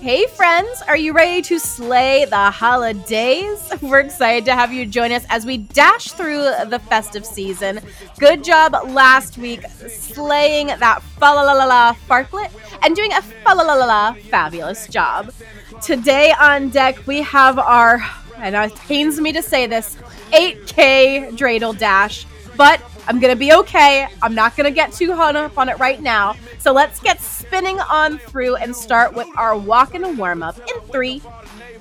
Hey, friends, are you ready to slay the holidays? We're excited to have you join us as we dash through the festive season. Good job last week slaying that fa la la la la and doing a fa la la la la fabulous job. Today on deck, we have our, and it pains me to say this, 8K dreidel dash, but I'm gonna be okay. I'm not gonna get too hung up on it right now. So let's get spinning on through and start with our walk and warm up in three,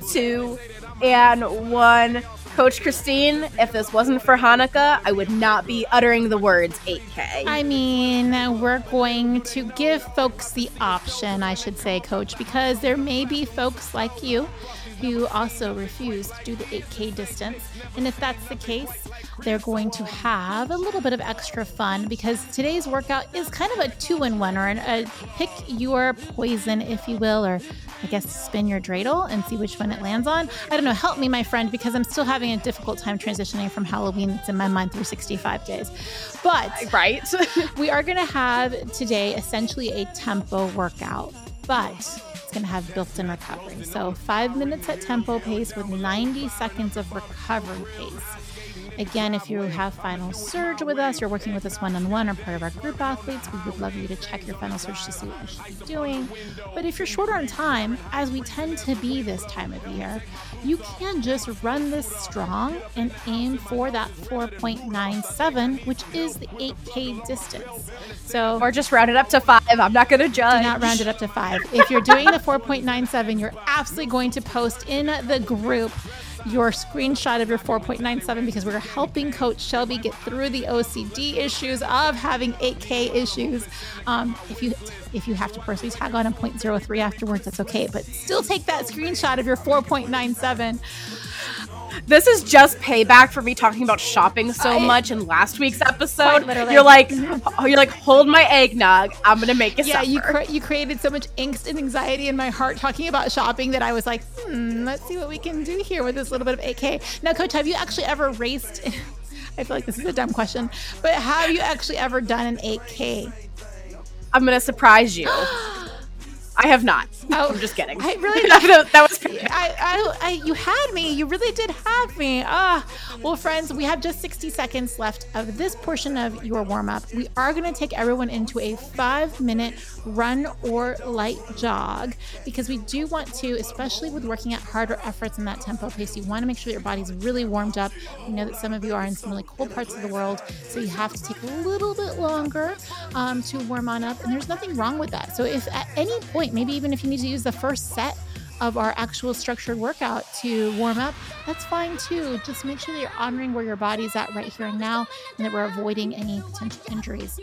two, and one. Coach Christine, if this wasn't for Hanukkah, I would not be uttering the words 8K. I mean, we're going to give folks the option, I should say, Coach, because there may be folks like you who also refuse to do the 8K distance. And if that's the case, they're going to have a little bit of extra fun because today's workout is kind of a two in one or an, a pick your poison, if you will, or I guess spin your dreidel and see which one it lands on. I don't know. Help me, my friend, because I'm still having a difficult time transitioning from Halloween that's in my mind through 65 days. But right, we are going to have today essentially a tempo workout, but it's going to have built in recovery. So, five minutes at tempo pace with 90 seconds of recovery pace. Again, if you have Final Surge with us, you're working with us one on one or part of our group athletes, we would love you to check your Final Surge to see what you should be doing. But if you're shorter on time, as we tend to be this time of year, you can just run this strong and aim for that 4.97, which is the 8K distance. So, or just round it up to five. I'm not going to judge. Do not round it up to five. If you're doing the 4.97, you're absolutely going to post in the group your screenshot of your 4.97 because we're helping Coach Shelby get through the OCD issues of having 8K issues. Um, if you if you have to personally tag on a 0.03 afterwards, that's okay. But still take that screenshot of your 4.97 this is just payback for me talking about shopping so much in last week's episode. You're like, you're like, hold my eggnog. I'm gonna make it. Yeah, suffer. you cr- you created so much angst and anxiety in my heart talking about shopping that I was like, hmm, let's see what we can do here with this little bit of 8K. Now, Coach, have you actually ever raced? I feel like this is a dumb question, but have you actually ever done an 8K? I'm gonna surprise you. I have not. Oh, I'm just kidding. I really that that was. I, I, I, you had me. You really did have me. Ah, well, friends, we have just 60 seconds left of this portion of your warm up. We are going to take everyone into a five minute run or light jog because we do want to, especially with working at harder efforts in that tempo pace, you want to make sure your body's really warmed up. We know that some of you are in some really cold parts of the world, so you have to take a little bit longer um, to warm on up, and there's nothing wrong with that. So if at any point, maybe even if you need to use the first set of our actual structured workout to warm up, that's fine too. Just make sure that you're honoring where your body's at right here and now and that we're avoiding any potential injuries.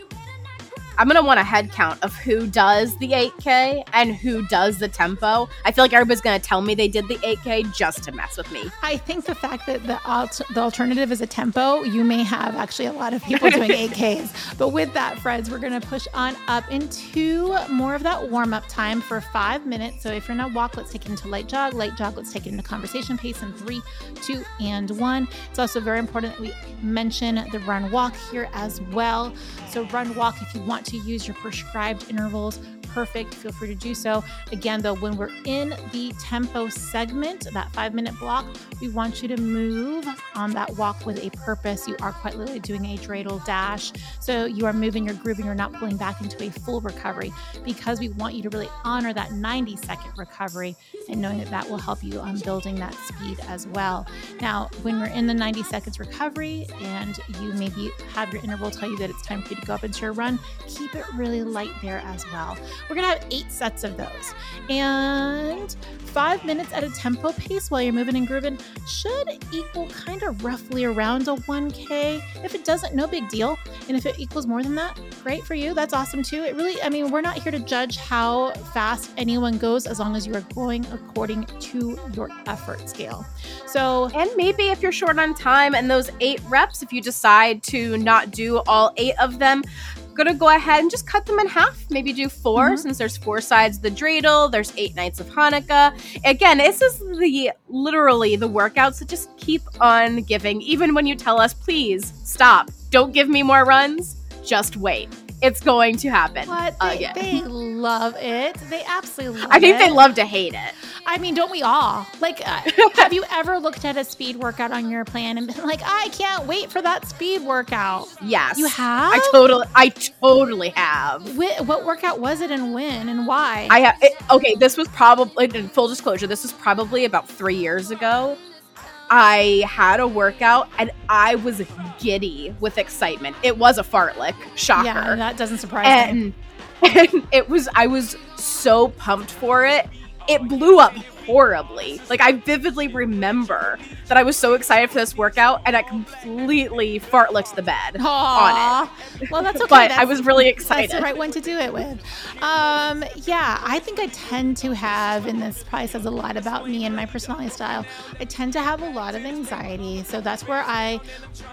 I'm gonna want a head count of who does the 8K and who does the tempo. I feel like everybody's gonna tell me they did the 8K just to mess with me. I think the fact that the alt- the alternative is a tempo, you may have actually a lot of people doing 8Ks. But with that, friends, we're gonna push on up into more of that warm up time for five minutes. So if you're in a walk, let's take it into light jog. Light jog, let's take it into conversation pace in three, two, and one. It's also very important that we mention the run walk here as well. So run walk if you want to use your prescribed intervals perfect, feel free to do so. Again, though, when we're in the tempo segment, that five minute block, we want you to move on that walk with a purpose. You are quite literally doing a dreidel dash. So you are moving, you're grooving, you're not pulling back into a full recovery because we want you to really honor that 90 second recovery and knowing that that will help you on building that speed as well. Now, when we're in the 90 seconds recovery and you maybe have your interval tell you that it's time for you to go up into your run, keep it really light there as well. We're going to have eight sets of those. And five minutes at a tempo pace while you're moving and grooving should equal kind of roughly around a 1K. If it doesn't, no big deal. And if it equals more than that, great for you. That's awesome too. It really, I mean, we're not here to judge how fast anyone goes as long as you are going according to your effort scale. So, and maybe if you're short on time and those eight reps, if you decide to not do all eight of them, gonna go ahead and just cut them in half. Maybe do 4 mm-hmm. since there's four sides of the dreidel. There's eight nights of Hanukkah. Again, this is the literally the workouts that just keep on giving. Even when you tell us, please stop, don't give me more runs. Just wait. It's going to happen What? They, again. they love it. They absolutely love I think it. they love to hate it. I mean, don't we all? Like, uh, have you ever looked at a speed workout on your plan and been like, I can't wait for that speed workout? Yes. You have? I totally I totally have. Wh- what workout was it and when and why? I have it, okay, this was probably in full disclosure, this was probably about 3 years ago. I had a workout and I was giddy with excitement. It was a fartlek, shocker. yeah, that doesn't surprise me. and, and it was I was so pumped for it. It blew up horribly. Like I vividly remember that I was so excited for this workout and I completely fartlicked the bed. Aww. On it. Well, that's okay. But I was really That's excited. the right one to do it with. Um, yeah, I think I tend to have, and this probably says a lot about me and my personality style. I tend to have a lot of anxiety, so that's where I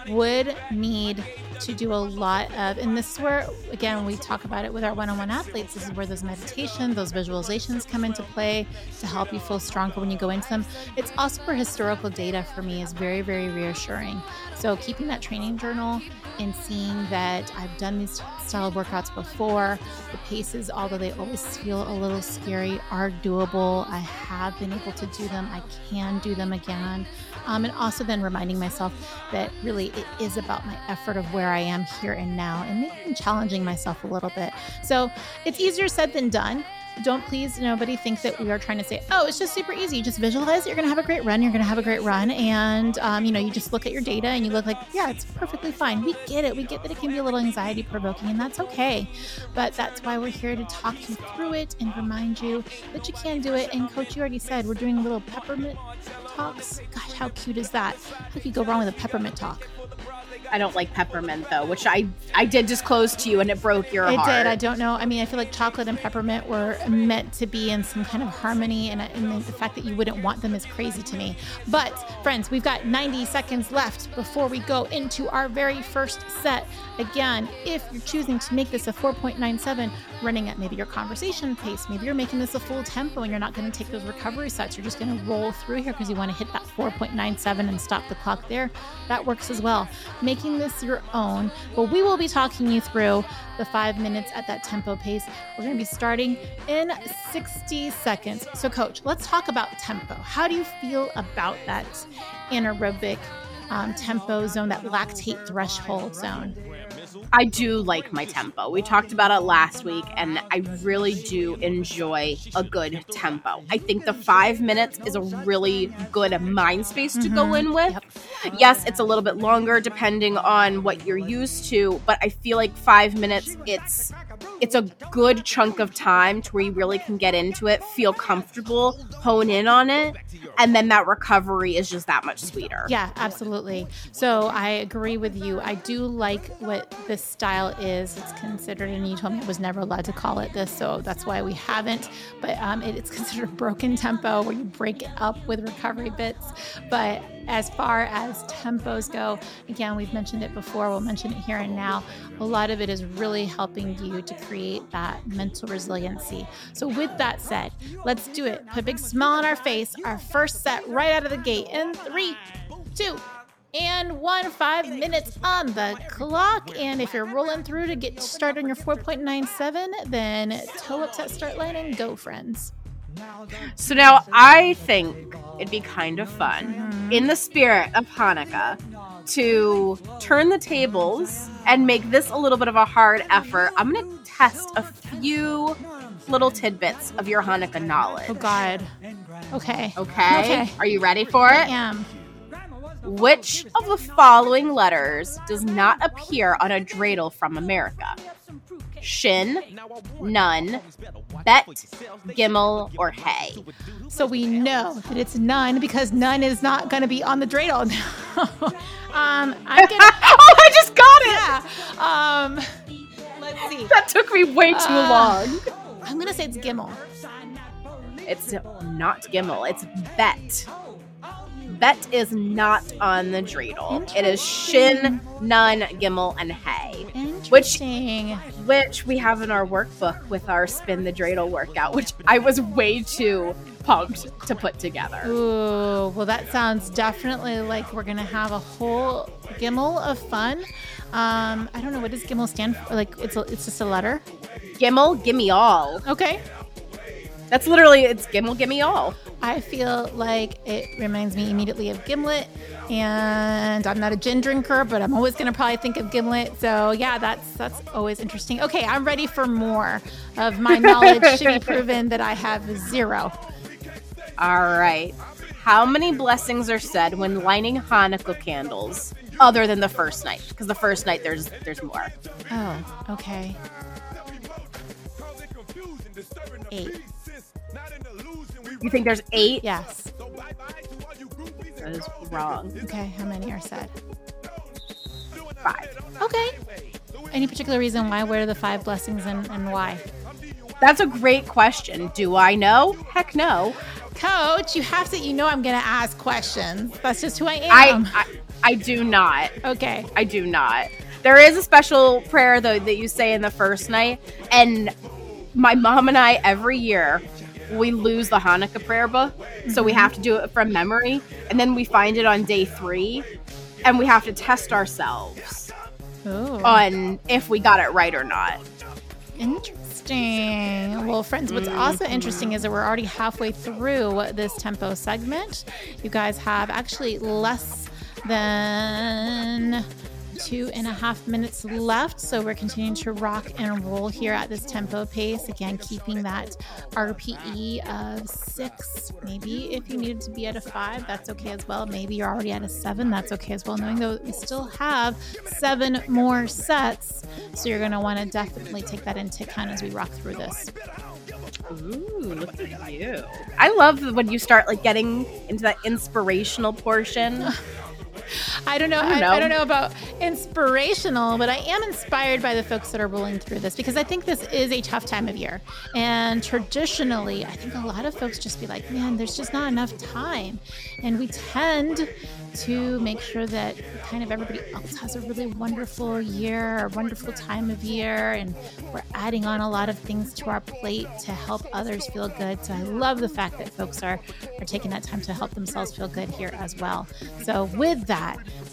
would need to do a lot of, and this is where, again, we talk about it with our one-on-one athletes. This is where those meditations, those visualizations come into play to help you feel stronger when you go into them. It's also where historical data for me is very, very reassuring. So keeping that training journal and seeing that I've done these style of workouts before, the paces, although they always feel a little scary, are doable. I have been able to do them. I can do them again. Um, and also then reminding myself that really it is about my effort of where I am here and now and maybe challenging myself a little bit. So it's easier said than done don't please nobody think that we are trying to say oh it's just super easy. You just visualize you're gonna have a great run. You're gonna have a great run. And um, you know you just look at your data and you look like yeah it's perfectly fine. We get it. We get that it can be a little anxiety provoking and that's okay. But that's why we're here to talk you through it and remind you that you can do it. And coach you already said we're doing little peppermint talks. Gosh how cute is that? How could you go wrong with a peppermint talk I don't like peppermint though, which I I did disclose to you and it broke your It heart. It did. I don't know. I mean, I feel like chocolate and peppermint were meant to be in some kind of harmony, and, uh, and the fact that you wouldn't want them is crazy to me. But, friends, we've got 90 seconds left before we go into our very first set. Again, if you're choosing to make this a 4.97, running at maybe your conversation pace, maybe you're making this a full tempo and you're not going to take those recovery sets, you're just going to roll through here because you want to hit that 4.97 and stop the clock there. That works as well. Making this your own, but we will be talking you through the five minutes at that tempo pace. We're going to be starting in 60 seconds. So, coach, let's talk about tempo. How do you feel about that anaerobic um, tempo zone, that lactate threshold zone? I do like my tempo. We talked about it last week, and I really do enjoy a good tempo. I think the five minutes is a really good mind space to go Mhm. in with. Yes, it's a little bit longer depending on what you're used to, but I feel like five minutes it's it's a good chunk of time to where you really can get into it, feel comfortable, hone in on it, and then that recovery is just that much sweeter. Yeah, absolutely. So I agree with you. I do like what this style is. It's considered, and you told me I was never allowed to call it this, so that's why we haven't. But um, it, it's considered broken tempo, where you break it up with recovery bits. But as far as tempos go, again, we've mentioned it before. We'll mention it here and now. A lot of it is really helping you to create that mental resiliency. So, with that said, let's do it. Put a big smile on our face. Our first set right out of the gate in three, two, and one. Five minutes on the clock. And if you're rolling through to get started on your 4.97, then toe up that start line and go, friends. So now I think it'd be kind of fun, Mhm. in the spirit of Hanukkah, to turn the tables and make this a little bit of a hard effort. I'm going to test a few little tidbits of your Hanukkah knowledge. Oh, God. Okay. Okay. Okay. Are you ready for it? I am. Which of the following letters does not appear on a dreidel from America? Shin, Nun, Bet, Gimel, or Hay? So we know that it's none because none is not going to be on the dreidel. um, I'm gonna, oh, I just got it! yeah. Um, let's see. That took me way too Uh, long. I'm gonna say it's Gimel. It's not Gimel, it's Bet. Bet is not on the dreidel. It is Shin, Nun, Gimel, and Hay. Which which we have in our workbook with our spin the dreidel workout, which I was way too pumped to put together. Ooh, well, that sounds definitely like we're gonna have a whole gimel of fun. Um, I don't know what does gimel stand for. Like, it's a, it's just a letter. Gimel, gimme all. Okay. That's literally it's Gimel, gimme all. I feel like it reminds me immediately of Gimlet, and I'm not a gin drinker, but I'm always gonna probably think of Gimlet. So yeah, that's that's always interesting. Okay, I'm ready for more of my knowledge to be proven that I have zero. All right. How many blessings are said when lighting Hanukkah candles, other than the first night? Because the first night there's there's more. Oh, okay. Eight. You think there's eight? Yes. That is wrong. Okay, how many are said? Five. Okay. Any particular reason why? Where are the five blessings and, and why? That's a great question. Do I know? Heck no. Coach, you have to, you know, I'm going to ask questions. That's just who I am. I, I, I do not. Okay. I do not. There is a special prayer, though, that you say in the first night. And my mom and I, every year, we lose the Hanukkah prayer book. Mm-hmm. So we have to do it from memory. And then we find it on day three. And we have to test ourselves Ooh. on if we got it right or not. Interesting. Well, friends, what's mm-hmm. also interesting is that we're already halfway through this tempo segment. You guys have actually less than two and a half minutes left. So we're continuing to rock and roll here at this tempo pace. Again, keeping that RPE of six. Maybe if you needed to be at a five, that's okay as well. Maybe you're already at a seven, that's okay as well. Knowing that we still have seven more sets. So you're going to want to definitely take that into account as we rock through this. Ooh, look at you. I love when you start like getting into that inspirational portion. I don't know. I don't know. I, I don't know about inspirational, but I am inspired by the folks that are rolling through this because I think this is a tough time of year. And traditionally, I think a lot of folks just be like, man, there's just not enough time. And we tend to make sure that kind of everybody else has a really wonderful year, a wonderful time of year, and we're adding on a lot of things to our plate to help others feel good. So I love the fact that folks are are taking that time to help themselves feel good here as well. So with that,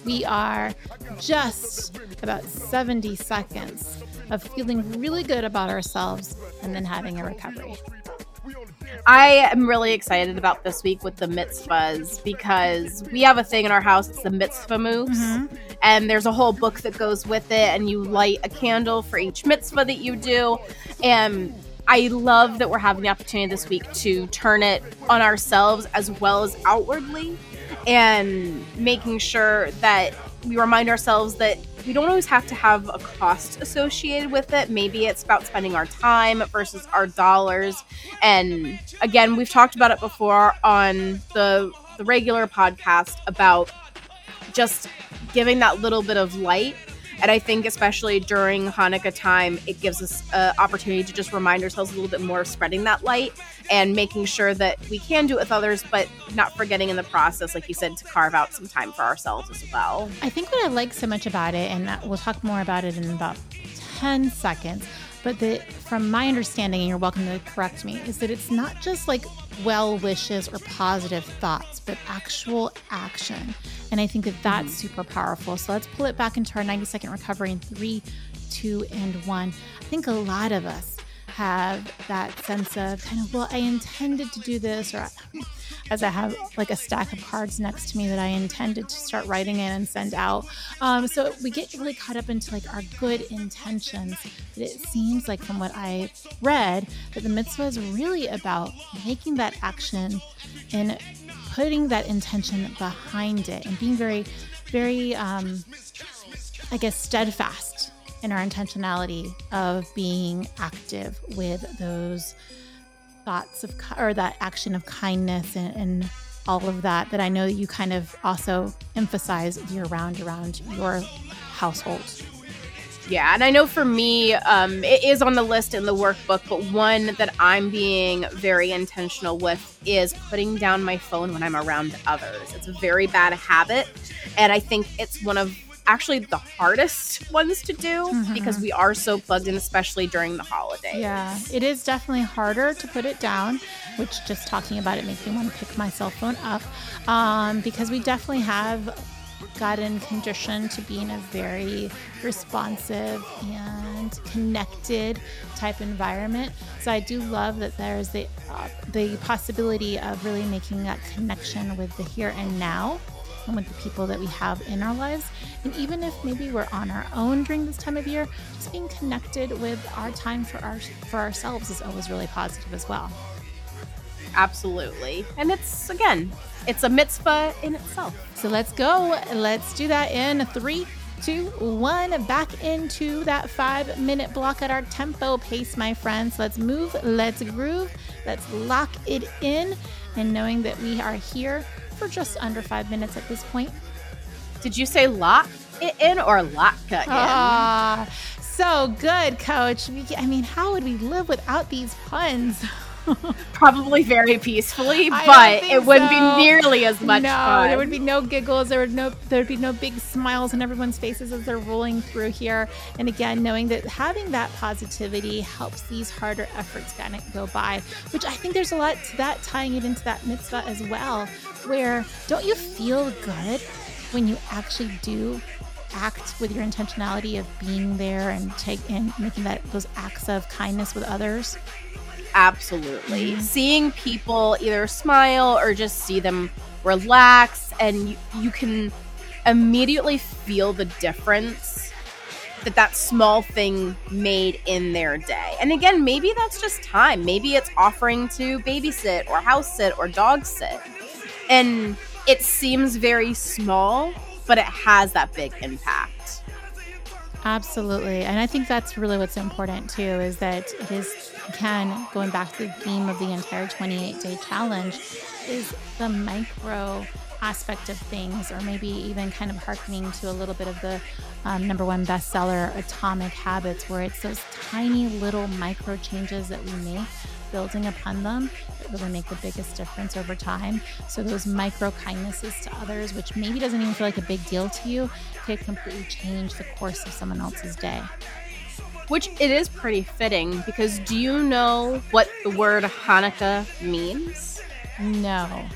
we are just about 70 seconds of feeling really good about ourselves and then having a recovery. I am really excited about this week with the mitzvahs because we have a thing in our house. It's the mitzvah moves, mm-hmm. and there's a whole book that goes with it. And you light a candle for each mitzvah that you do. And I love that we're having the opportunity this week to turn it on ourselves as well as outwardly, and making sure that we remind ourselves that we don't always have to have a cost associated with it. Maybe it's about spending our time versus our dollars. And again, we've talked about it before on the the regular podcast about just giving that little bit of light and I think, especially during Hanukkah time, it gives us an opportunity to just remind ourselves a little bit more of spreading that light and making sure that we can do it with others, but not forgetting in the process, like you said, to carve out some time for ourselves as well. I think what I like so much about it, and uh, we'll talk more about it in about 10 seconds, but the, from my understanding, and you're welcome to correct me, is that it's not just like well wishes or positive thoughts, but actual action. And I think that that's mm-hmm. super powerful. So let's pull it back into our 90 second recovery in three, two, and one. I think a lot of us have that sense of kind of, well, I intended to do this, or as I have like a stack of cards next to me that I intended to start writing in and send out. Um, so we get really caught up into like our good intentions. But it seems like from what I read that the mitzvah is really about making that action and putting that intention behind it and being very, very, um, I guess, steadfast in our intentionality of being active with those thoughts of or that action of kindness and, and all of that that I know you kind of also emphasize year round around your household. Yeah, and I know for me, um, it is on the list in the workbook, but one that I'm being very intentional with is putting down my phone when I'm around others. It's a very bad habit, and I think it's one of actually the hardest ones to do Mhm. because we are so plugged in, especially during the holidays. Yeah, it is definitely harder to put it down, which just talking about it makes me want to pick my cell phone up um, because we definitely have gotten conditioned to be in a very responsive and connected type environment. So I do love that there's the uh, the possibility of really making that connection with the here and now with the people that we have in our lives. And even if maybe we're on our own during this time of year, just being connected with our time for our for ourselves is always really positive as well. Absolutely. And it's, again, it's a mitzvah in itself. So let's go. Let's do that in three, two, one. Back into that five minute block at our tempo pace, my friends. Let's move, let's groove, let's lock it in. And knowing that we are here for just under five minutes at this point. Did you say lock it in or lock it in? Ah, so good, coach. We, I mean, how would we live without these puns? Probably very peacefully, but it wouldn't so. be nearly as much no, fun. there would be no giggles. There would no there would be no big smiles on everyone's faces as they're rolling through here. And again, knowing that having that positivity helps these harder efforts kind of go by, which I think there's a lot to that tying it into that mitzvah as well. Where don't you feel good when you actually do act with your intentionality of being there and take and making that those acts of kindness with others? Absolutely. Mhm. Seeing people either smile or just see them relax, and you, you can immediately feel the difference that that small thing made in their day. And again, maybe that's just time. Maybe it's offering to babysit or house sit or dog sit. And it seems very small, but it has that big impact. Absolutely. And I think that's really what's important too is that it is, again, going back to the theme of the entire 28 day challenge, is the micro aspect of things, or maybe even kind of harkening to a little bit of the um, number one bestseller, Atomic Habits, where it's those tiny little micro changes that we make, building upon them, that really make the biggest difference over time. So, those micro kindnesses to others, which maybe doesn't even feel like a big deal to you, could completely change the course of someone else's day. Which it is pretty fitting because do you know what the word Hanukkah means? No.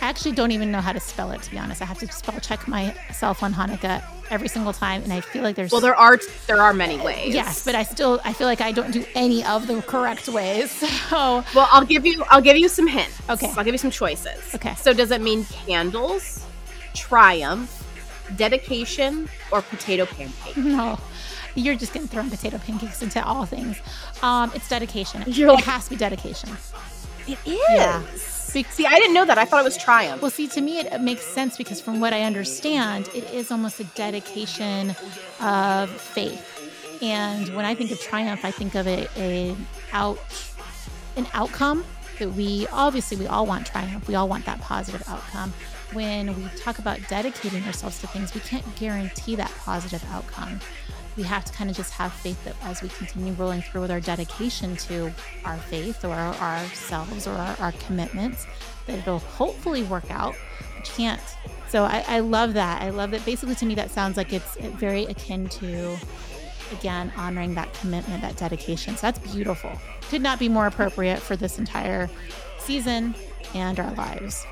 I actually don't even know how to spell it, to be honest. I have to spell check myself on Hanukkah every single time, and I feel like there's Well, there are there are many ways. yes, but I still I feel like I don't do any of the correct ways. So well, I'll give you I'll give you some hints. Okay. I'll give you some choices. Okay. So does it mean candles, triumph, dedication, or potato pancake? no, you're just gonna throw potato pancakes into all things. Um, it's dedication. It has to be dedication. It is. Yeah. See, I didn't know that. I thought it was triumph. Well, see, to me, it, makes sense because from what I understand, it is almost a dedication of faith. And when I think of triumph, I think of it a out an outcome that we obviously we all want triumph. We all want that positive outcome. When we talk about dedicating ourselves to things, we can't guarantee that positive outcome. We have to kind of just have faith that as we continue rolling through with our dedication to our faith or our, ourselves or our, our commitments, that it'll hopefully work out. But you can't. So I, I love that. I love that. Basically, to me, that sounds like it's very akin to, again, honoring that commitment, that dedication. So that's beautiful. Could not be more appropriate for this entire season and our lives.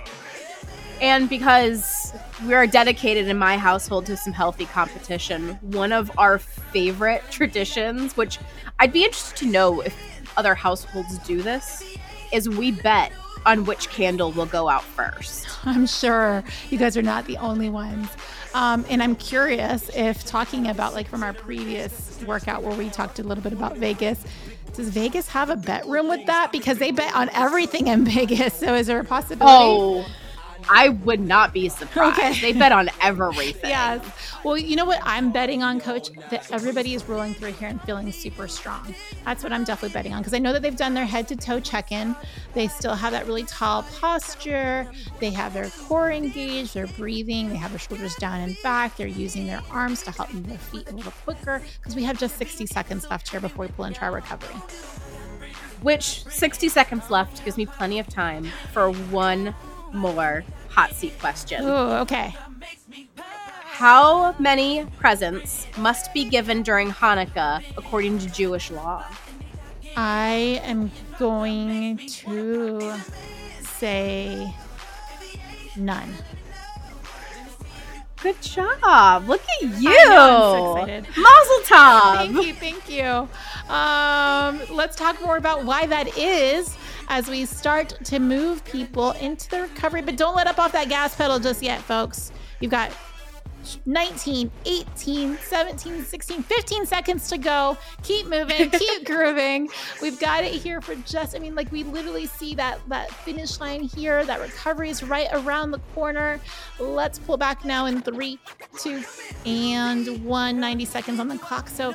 And because we are dedicated in my household to some healthy competition, one of our favorite traditions, which I'd be interested to know if other households do this, is we bet on which candle will go out first. I'm sure you guys are not the only ones. Um, and I'm curious if talking about like from our previous workout where we talked a little bit about Vegas, does Vegas have a bet room with that? Because they bet on everything in Vegas. So is there a possibility? Oh, I would not be surprised. Okay. They bet on everything. Yes. Well, you know what I'm betting on, Coach? That everybody is rolling through here and feeling super strong. That's what I'm definitely betting on because I know that they've done their head to toe check in. They still have that really tall posture. They have their core engaged. They're breathing. They have their shoulders down and back. They're using their arms to help move their feet a little quicker because we have just 60 seconds left here before we pull into our recovery. Which 60 seconds left gives me plenty of time for one more hot seat question. Oh, okay. How many presents must be given during Hanukkah according to Jewish law? I am going to say none. Good job. Look at you. I know, I'm so excited. Mazel tov. Thank you, thank you. Um, let's talk more about why that is as we start to move people into the recovery. But don't let up off that gas pedal just yet, folks. You've got 19, 18, 17, 16, 15 seconds to go. Keep moving, keep grooving. We've got it here for just, I mean, like we literally see that that finish line here. That recovery is right around the corner. Let's pull back now in three, two, and one. 90 seconds on the clock. So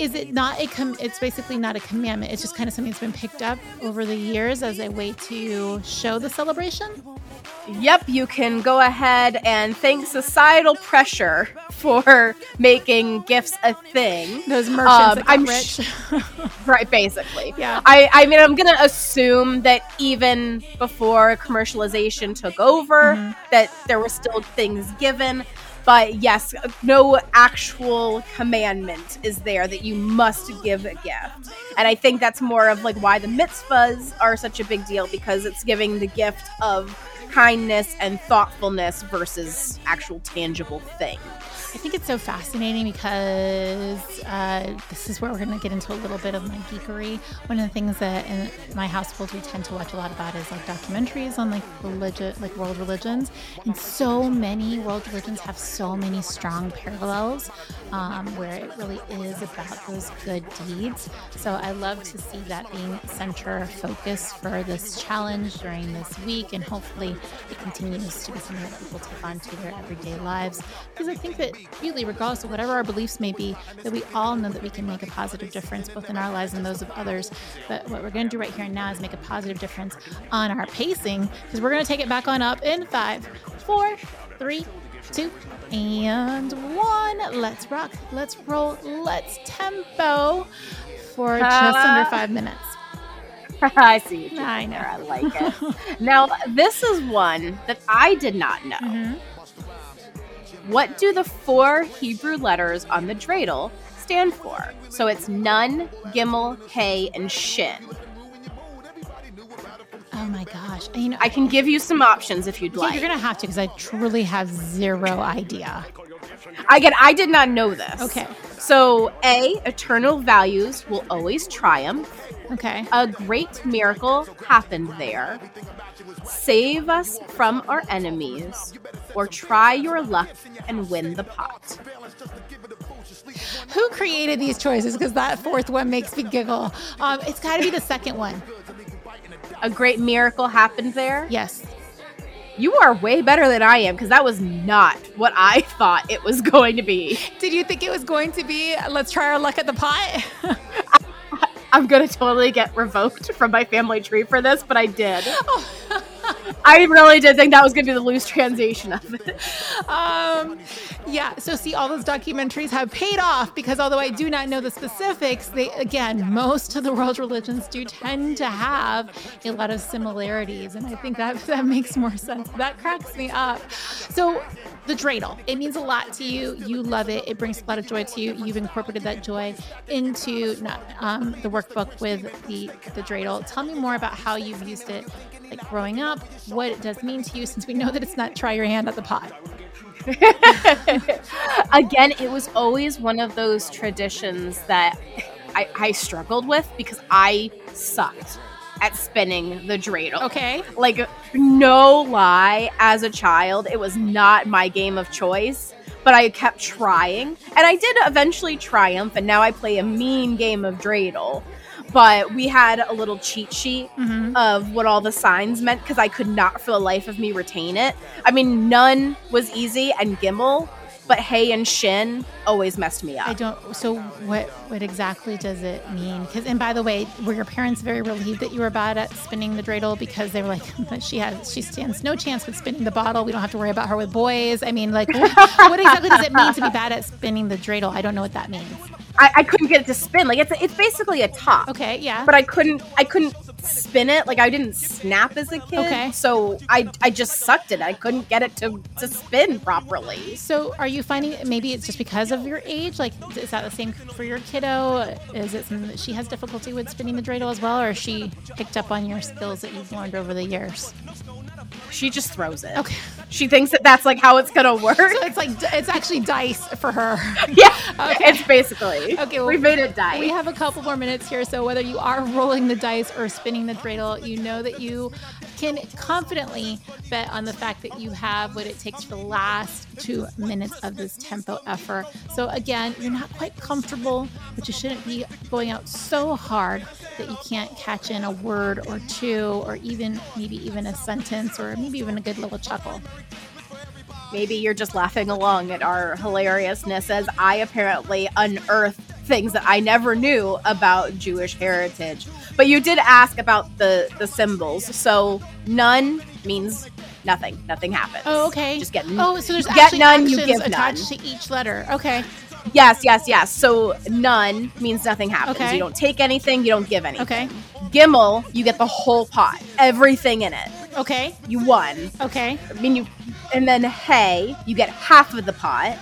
is it not a com- it's basically not a commandment it's just kind of something that's been picked up over the years as a way to show the celebration Yep, you can go ahead and thank societal pressure for making gifts a thing. those merchants Um, I'm rich Right, basically. yeah I, I mean, I'm gonna assume that even before commercialization took over, Mhm. that there were still things given. But yes, no actual commandment is there that you must give a gift. And I think that's more of like why the mitzvahs are such a big deal because it's giving the gift of kindness and thoughtfulness versus actual tangible things. I think it's so fascinating because uh, this is where we're going to get into a little bit of my geekery. One of the things that in my household we tend to watch a lot about is like documentaries on like religion, like world religions, and so many world religions have so many strong parallels um, where it really is about those good deeds. So I love to see that being center focus for this challenge during this week, and hopefully it continues to be something that people take on to their everyday lives. Because I think that really, regardless of whatever our beliefs may be, that we all know that we can make a positive difference both in our lives and those of others. But what we're going to do right here and now is make a positive difference on our pacing because we're going to take it back on up in five, four, three, two, and one. Let's rock, let's roll, let's tempo for just under five minutes. I see. I know. I like it. now, this is one that I did not know. Mhm. What do the four Hebrew letters on the dreidel stand for? So it's Nun, Gimel, Hay, and Shin. Oh my gosh. You know, I can give you some options if you'd like. you're going to have to because I truly have zero idea. Again, I did not know this. Okay. So, A, eternal values will always triumph. Okay. A great miracle happened there. Save us from our enemies, or try your luck and win the pot. Who created these choices? Because that fourth one makes me giggle. Um, it's got to be the second one. A great miracle happened there. Yes. You are way better than I am because that was not what I thought it was going to be. Did you think it was going to be let's try our luck at the pot? I'm to totally get revoked from my family tree for this, but I did. I really did think that was going to be the loose translation of it. um, yeah. So see, all those documentaries have paid off because although I do not know the specifics, they again, most of the world religions do tend to have a lot of similarities, and I think that that makes more sense. That cracks me up. So the dreidel, it means a lot to you. You love it. It brings a lot of joy to you. You've incorporated that joy into um, the workbook with the the dreidel. Tell me more about how you've used it, like growing up, what it does mean to you, since we know that it's not try your hand at the pot. Again, it was always one of those traditions that I, I struggled with because I sucked at spinning the dreidel. Okay. Like, no lie, as a child, it was not my game of choice, but I kept trying. And I did eventually triumph, and now I play a mean game of dreidel. But we had a little cheat sheet hmm of what all the signs meant because I could not for the life of me retain it. I mean, none was easy and Gimel, but Hay and Shin always messed me up. I don't. So what? What exactly does it mean? Because and by the way, were your parents very relieved that you were bad at spinning the dreidel because they were like, "But she has, she stands no chance with spinning the bottle. We don't have to worry about her with boys. I mean, like, what, what exactly does it mean to be bad at spinning the dreidel? I don't know what that means. I, I couldn't get it to spin. Like it's it's basically a top, Okay, yeah. but I couldn't I couldn't spin it. Like I didn't snap as a kid. Okay. So I I just sucked it. I couldn't get it to to spin properly. So, are you finding maybe it's just because of your age? Like, is that the same for your kiddo? Is it something that she has difficulty with spinning the dreidel as well, or has she picked up on your skills that you've learned over the years? She just throws it. Okay. She thinks that that's like how it's gonna work. So it's like it's actually dice for her. yeah. Okay. It's basically. Okay, well, we made it die. We have a couple more minutes here, so whether you are rolling the dice or spinning the dreidel, you know that you can confidently bet on the fact that you have what it takes for the last two minutes of this tempo effort. So again, you're not quite comfortable, but you shouldn't be going out so hard that you can't catch in a word or two, or even maybe even a sentence, or maybe even a good little chuckle. Maybe you're just laughing along at our hilariousness as I apparently unearthed things that I never knew about Jewish heritage. But you did ask about the the symbols. So none means nothing. Nothing happens. Oh, okay. Just get Oh, so there's get actually none, you give attached none. to each letter. Okay. Yes, yes, yes. So none means nothing happens. Okay. You don't take anything, you don't give anything. Okay. Gimel, you get the whole pot, everything in it. Okay. You won. Okay. I mean, you, and then Hay, you get half of the pot,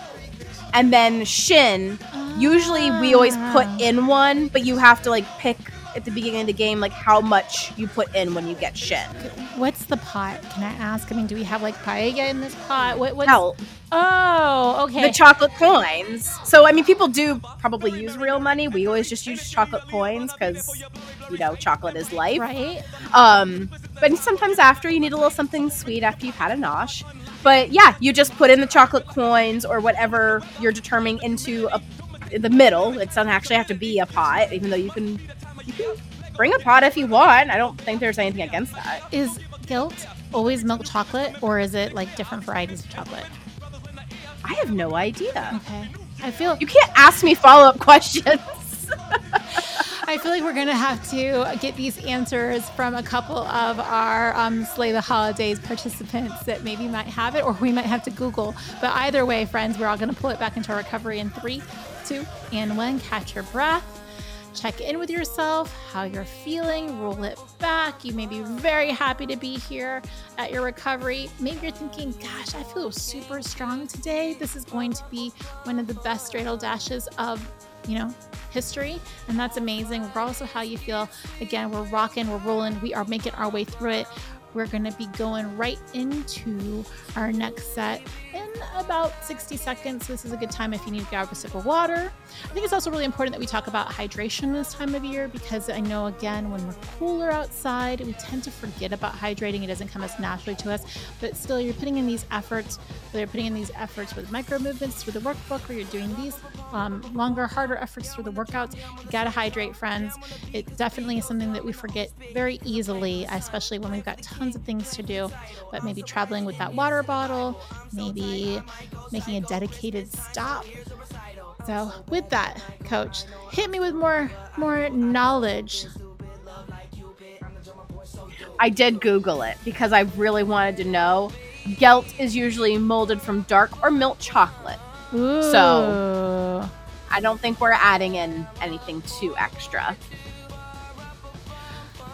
and then shin. Usually, we always put Ah. in one, but you have to like pick at the beginning of the game like how much you put in when you get shin. What's the pot? Can I ask? I mean, do we have like paella in this pot? What? What's... Hell, Oh, okay. the chocolate coins. So I mean, people do probably use real money. We always just use chocolate coins because you know chocolate is life. right. Um, but sometimes after you need a little something sweet after you've had a nosh. But yeah, you just put in the chocolate coins or whatever you're determining into a in the middle. It doesn't actually have to be a pot, even though you can you can bring a pot if you want. I don't think there's anything against that. Is gelt always milk chocolate, or is it like different varieties of chocolate? I have no idea. Okay. I feel You can't ask me follow up questions. I feel like we're gonna have to get these answers from a couple of our um, Slay the Holidays participants that maybe might have it, or we might have to Google. But either way, friends, we're all gonna pull it back into our recovery in three, two, and one. Catch your breath. Check in with yourself, how you're feeling, roll it back. You may be very happy to be here at your recovery. Maybe you're thinking, gosh, I feel super strong today. This is going to be one of the best dreidel dashes of, you know, history. And that's amazing, regardless of how you feel. Again, we're rocking, we're rolling, we are making our way through it. We're going to be going right into our next set in about 60 seconds. This is a good time if you need to grab a sip of water. I think it's also really important that we talk about hydration this time of year because I know, again, when we're cooler outside, we tend to forget about hydrating. It doesn't come as naturally to us, but still, you're putting in these efforts. Whether you're putting in these efforts with micro movements through the workbook or you're doing these um, longer, harder efforts through the workouts, you gotta hydrate, friends. It definitely is something that we forget very easily, especially when we've got tons of things to do. But maybe traveling with that water bottle, maybe making a dedicated stop. So, with that, coach, hit me with more more knowledge. I did Google it because I really wanted to know. Gelt is usually molded from dark or milk chocolate. Ooh. So- I don't think we're adding in anything too extra.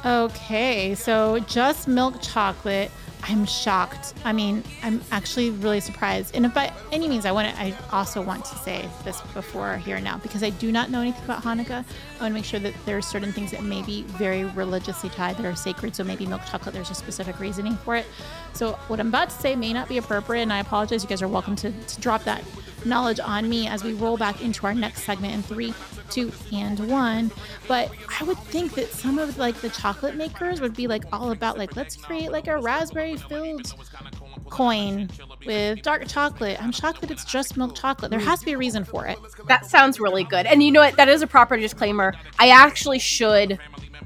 Okay, so just milk chocolate. I'm shocked. I mean, I'm actually really surprised. And if by any means, I want to, I also want to say this before here now because I do not know anything about Hanukkah. I want to make sure that there are certain things that may be very religiously tied that are sacred. So maybe milk chocolate, there's a specific reasoning for it. So what I'm about to say may not be appropriate, and I apologize. You guys are welcome to, to drop that knowledge on me as we roll back into our next segment in three, two, and one. But I would think that some of like the chocolate makers would be like all about like let's create like a raspberry filled coin with dark chocolate. I'm shocked that it's just milk chocolate. There has to be a reason for it. That sounds really good. And you know what? That is a proper disclaimer. I actually should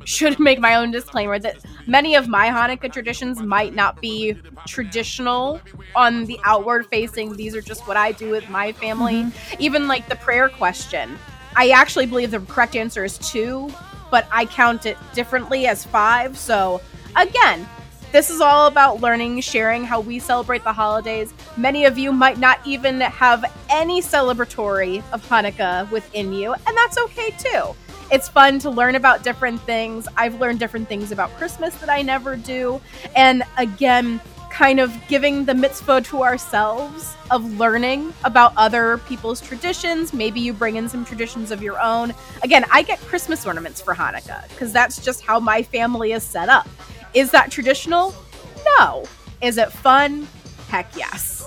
should make my own disclaimer that many of my Hanukkah traditions might not be traditional on the outward facing. These are just what I do with my family. Mm-hmm. Even like the prayer question. I actually believe the correct answer is two, but I count it differently as five. So again, this is all about learning, sharing how we celebrate the holidays. Many of you might not even have any celebratory of Hanukkah within you, and that's okay too. It's fun to learn about different things. I've learned different things about Christmas that I never do. And again, kind of giving the mitzvah to ourselves of learning about other people's traditions. Maybe you bring in some traditions of your own. Again, I get Christmas ornaments for Hanukkah because that's just how my family is set up. Is that traditional? No. Is it fun? Heck yes.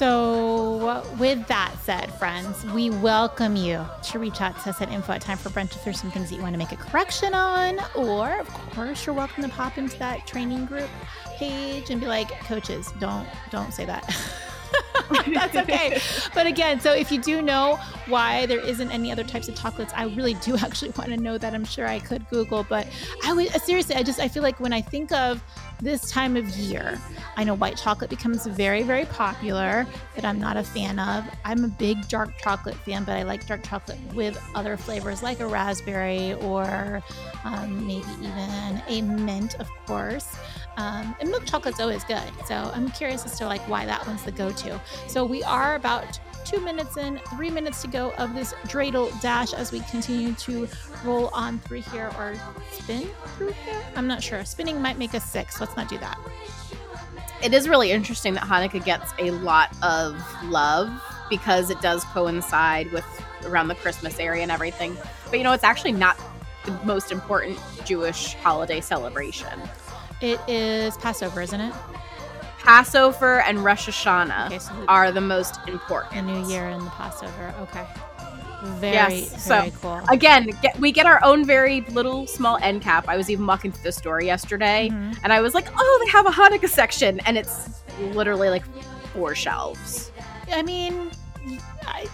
So, with that said, friends, we welcome you to reach out to us at info at time for brunch if there's some things that you want to make a correction on. Or, of course, you're welcome to pop into that training group page and be like, coaches, don't don't say that. That's okay. but again, so if you do know why there isn't any other types of chocolates, I really do actually want to know that. I'm sure I could Google, but I would seriously, I just I feel like when I think of this time of year. I know white chocolate becomes very, very popular that I'm not a fan of. I'm a big dark chocolate fan, but I like dark chocolate with other flavors like a raspberry or um, maybe even a mint, of course. Um, and milk chocolate's always good. So I'm curious as to like why that one's the go-to. So we are about two minutes in, three minutes to go of this dreidel dash as we continue to roll on through here or spin through here. I'm not sure. Spinning might make us six. Let's not do that. It is really interesting that Hanukkah gets a lot of love because it does coincide with around the Christmas area and everything. But you know, it's actually not the most important Jewish holiday celebration. It is Passover, isn't it? Passover and Rosh Hashanah okay, so are the most important. The New Year and the Passover. Okay. Very, yes. very so, cool. Again, get, we get our own very little small end cap. I was even walking through the store yesterday mm-hmm. and I was like, oh, they have a Hanukkah section. And it's literally like four shelves. I mean, I,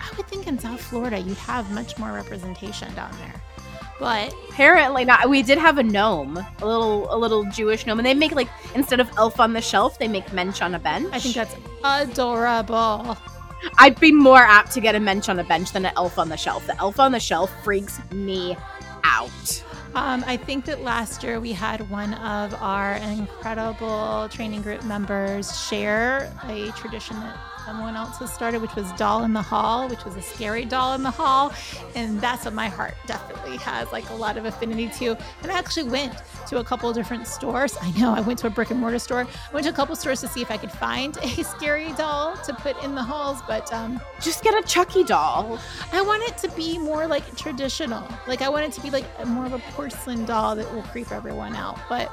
I would think in South Florida you'd have much more representation down there but apparently not. We did have a gnome, a little a little Jewish gnome, and they make like instead of elf on the shelf, they make mensch on a bench. I think that's adorable. I'd be more apt to get a mensch on a bench than an elf on the shelf. The elf on the shelf freaks me out. Um, I think that last year we had one of our incredible training group members share a tradition that someone else has started, which was Doll in the Hall, which was a scary doll in the hall. And that's what my heart definitely has like a lot of affinity to. And I actually went to a couple different stores. I know I went to a brick and mortar store, I went to a couple stores to see if I could find a scary doll to put in the halls, but um, just get a Chucky doll. I want it to be more like traditional. Like I want it to be like more of a porcelain doll that will creep everyone out. But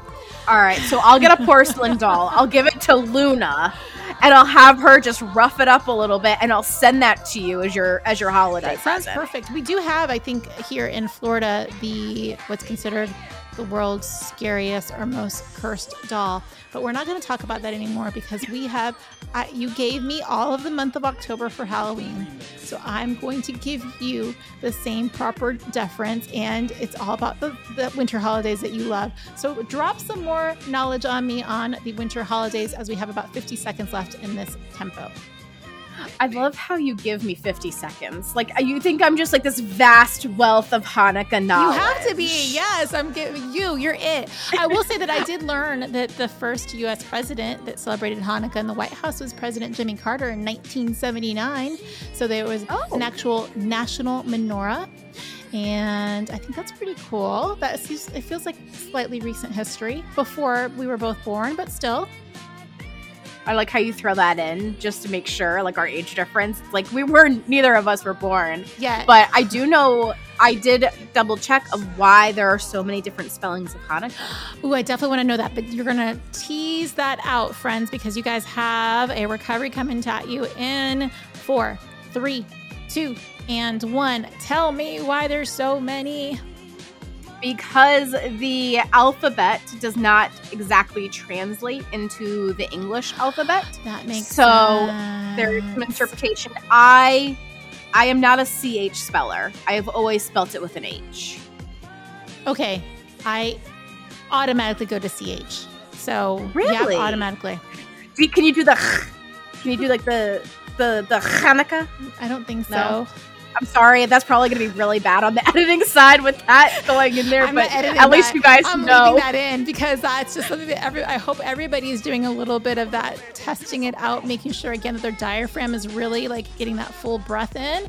all right, so I'll get a porcelain doll. I'll give it to Luna and I'll have her just rough it up a little bit, and I'll send that to you as your as your holiday. That sounds perfect. We do have, I think, here in Florida, the what's considered the world's scariest or most cursed doll. But we're not going to talk about that anymore because we have, I, you gave me all of the month of October for Halloween. So I'm going to give you the same proper deference. And it's all about the, the winter holidays that you love. So drop some more knowledge on me on the winter holidays as we have about 50 seconds left in this tempo. I love how you give me 50 seconds. Like, uh, you think I'm just like this vast wealth of Hanukkah knowledge. You have to be. Yes, I'm giving you. You're it. I will say that I did learn that the first U.S. president that celebrated Hanukkah in the White House was President Jimmy Carter in 1979. So there was oh. an actual national menorah and I think that's pretty cool. That it feels like slightly recent history before we were both born, but still, I like how you throw that in just to make sure, like our age difference. Like we were neither of us were born. Yeah. But I do know I did double check of why there are so many different spellings of Hanukkah. Ooh, I definitely want to know that, but you're gonna tease that out, friends, because you guys have a recovery coming at you in four, three, two, and one. Tell me why there's so many because the alphabet does not exactly translate into the English alphabet. That makes so sense. there's some interpretation. I I am not a ch speller. I have always spelt it with an h. Okay, I automatically go to ch. So really, yeah, automatically. Can you do the? Can you do like the the the Hanukkah? I don't think so. No. I'm sorry, that's probably going to be really bad on the editing side with that going in there. I'm but at least you guys I'm know. leaving that in because that's just something that every. I hope everybody is doing a little bit of that, testing it out, making sure again that their diaphragm is really like getting that full breath in.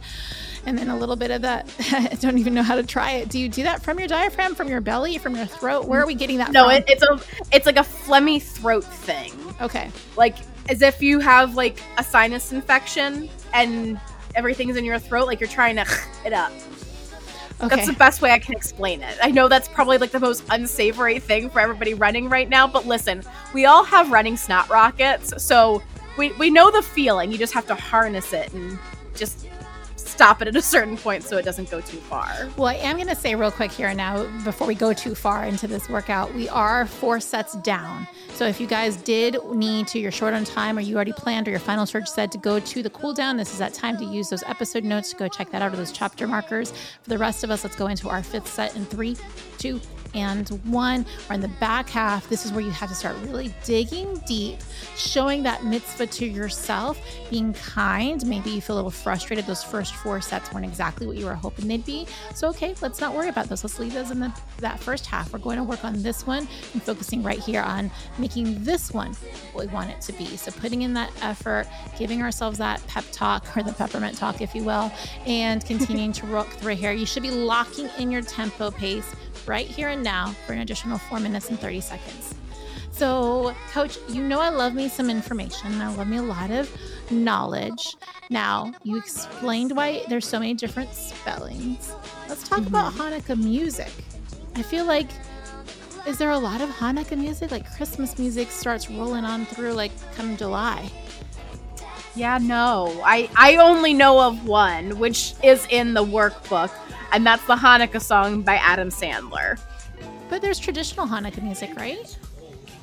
and then a little bit of that. I don't even know how to try it. Do you do that from your diaphragm, from your belly, from your throat? Where are we getting that? No, from? it, it's a it's like a phlegmy throat thing. Okay. Like as if you have like a sinus infection and everything's in your throat, like you're trying to it up. Okay. That's the best way I can explain it. I know that's probably like the most unsavory thing for everybody running right now, but listen, we all have running snot rockets, so we, we know the feeling. You just have to harness it and just stop it at a certain point so it doesn't go too far. Well, I am going to say real quick here now, before we go too far into this workout, we are four sets down. So if you guys did need to, you're short on time, or you already planned, or your final surge said to go to the cool down, this is that time to use those episode notes to go check that out, or those chapter markers. For the rest of us, let's go into our fifth set in three, two, and one, or in the back half, this is where you have to start really digging deep, showing that mitzvah to yourself, being kind. Maybe you feel a little frustrated. Those first four sets weren't exactly what you were hoping they'd be. So, okay, let's not worry about those. Let's leave those in the, that first half. We're going to work on this one and focusing right here on making this one what we want it to be. So, putting in that effort, giving ourselves that pep talk or the peppermint talk, if you will, and continuing to work through here. You should be locking in your tempo pace right here and now for an additional four minutes and 30 seconds. So, coach, you know I love me some information. I love me a lot of knowledge. Now, you explained why there's so many different spellings. Let's talk mm-hmm. about Hanukkah music. I feel like is there a lot of Hanukkah music? Like Christmas music starts rolling on through like come July. Yeah, no. I I only know of one, which is in the workbook, and that's the Hanukkah song by Adam Sandler. But there's traditional Hanukkah music, right?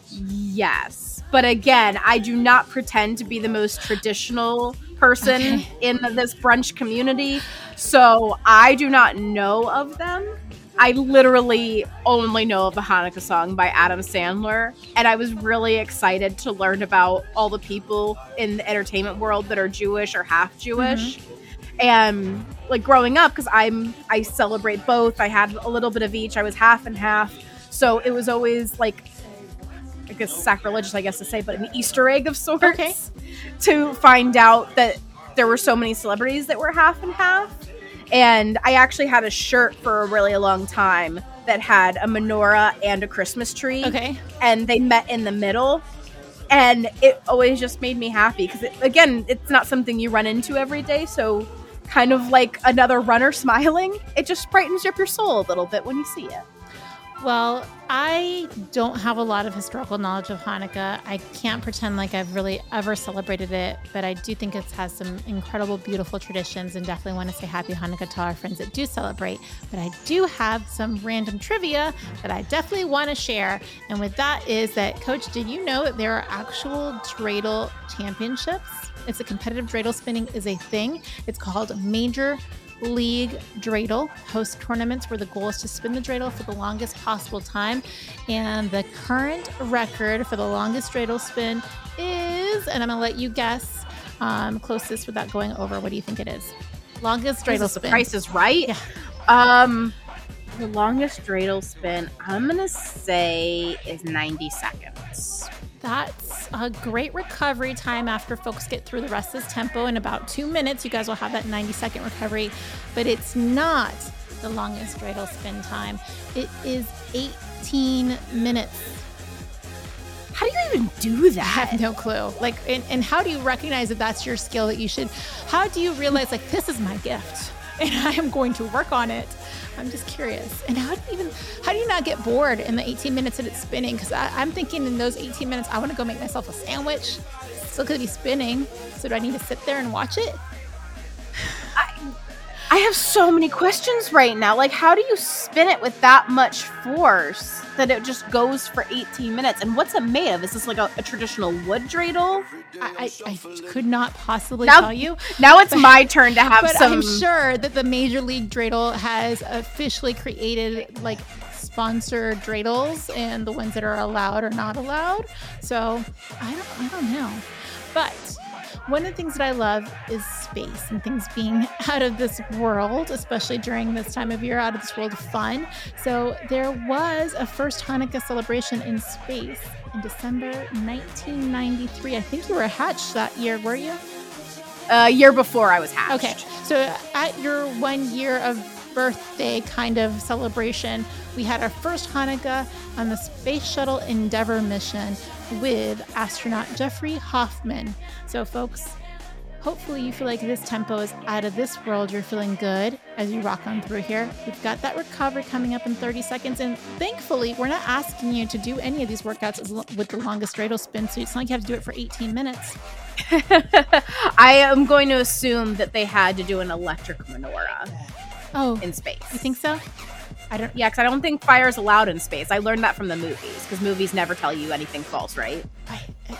Yes. But again, I do not pretend to be the most traditional person okay. in this brunch community. So I do not know of them. I literally only know of the Hanukkah song by Adam Sandler. And I was really excited to learn about all the people in the entertainment world that are Jewish or half Jewish. Mm-hmm. And like growing up, because I'm I celebrate both. I had a little bit of each. I was half and half. So it was always like I guess sacrilegious, I guess to say, but an Easter egg of sorts okay. to find out that there were so many celebrities that were half and half. And I actually had a shirt for a really long time that had a menorah and a Christmas tree. Okay. And they met in the middle. And it always just made me happy because, it, again, it's not something you run into every day. So, kind of like another runner smiling, it just brightens up your soul a little bit when you see it. Well, I don't have a lot of historical knowledge of Hanukkah. I can't pretend like I've really ever celebrated it, but I do think it has some incredible, beautiful traditions and definitely want to say happy Hanukkah to our friends that do celebrate. But I do have some random trivia that I definitely want to share. And with that is that, Coach, did you know that there are actual dreidel championships? It's a competitive dreidel spinning is a thing. It's called Major League Dreidel host tournaments where the goal is to spin the dreidel for the longest possible time. And the current record for the longest dreidel spin is, and I'm going to let you guess um, closest without going over. What do you think it is? Longest dreidel spin. The price is right. Yeah. Um, the longest dreidel spin, I'm going to say is 90 seconds. That's a great recovery time after folks get through the rest of this tempo. In about two minutes, you guys will have that 90 second recovery, but it's not the longest dreidel spin time. It is 18 minutes. How do you even do that? I have no clue. Like, and, and how do you recognize that that's your skill that you should? How do you realize, like, this is my gift and I am going to work on it? I'm just curious. And how do you even how do you not get bored in the 18 minutes that it's spinning? Because I'm thinking in those 18 minutes, I want to go make myself a sandwich. It's still gonna be spinning. So do I need to sit there and watch it? I, have so many questions right now. Like, how do you spin it with that much force that it just goes for 18 minutes? And what's it made of? Is this like a, a traditional wood dreidel? I, I, I, could not possibly now, tell you. Now it's but, my turn to have but some. I'm sure that the Major League Dreidel has officially created like sponsor dreidels and the ones that are allowed or not allowed. So I don't, I don't know. But one of the things that I love is space and things being out of this world, especially during this time of year, out of this world of fun. So there was a first Hanukkah celebration in space in December 1993. I think you were hatched that year, were you? A year before I was hatched. Okay, so at your one year of birthday kind of celebration, we had our first Hanukkah on the Space Shuttle Endeavour mission with astronaut Jeffrey Hoffman. So, folks, hopefully you feel like this tempo is out of this world. You're feeling good as you rock on through here. We've got that recovery coming up in 30 seconds. And thankfully, we're not asking you to do any of these workouts with the longest dreidel spin. So it's not like you have to do it for 18 minutes. I am going to assume that they had to do an electric menorah. Oh, in space. You think so? I don't. Yeah, because I don't think fire is allowed in space. I learned that from the movies because movies never tell you anything false, right? I, I,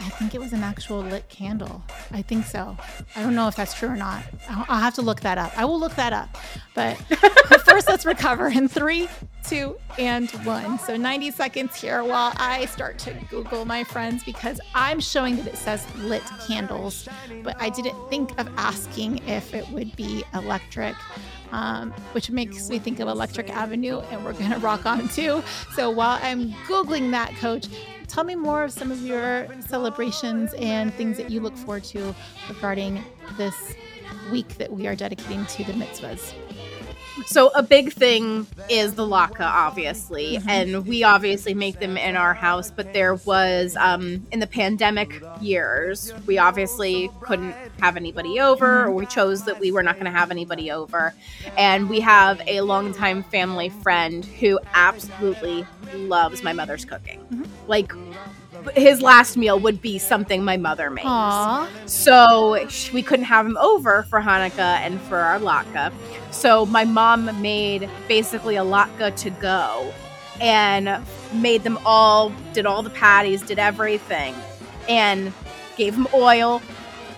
I, think it was an actual lit candle. I think so. I don't know if that's true or not. I'll, I'll have to look that up. I will look that up. But, but first, let's recover in three, two, and one. So 90 seconds here while I start to Google my friends because I'm showing that it says lit candles, but I didn't think of asking if it would be electric um, which makes me think of Electric Avenue, and we're going to rock on too. So while I'm Googling that, Coach, tell me more of some of your celebrations and things that you look forward to regarding this week that we are dedicating to the mitzvahs. So a big thing is the latke, obviously, mm-hmm. and we obviously make them in our house. But there was um, in the pandemic years, we obviously couldn't have anybody over, or we chose that we were not going to have anybody over. And we have a longtime family friend who absolutely loves my mother's cooking. Mm-hmm. Like his last meal would be something my mother makes. Aww. So we couldn't have him over for Hanukkah and for our latke. So my mom made basically a latke to go and made them all, did all the patties, did everything, and gave him oil,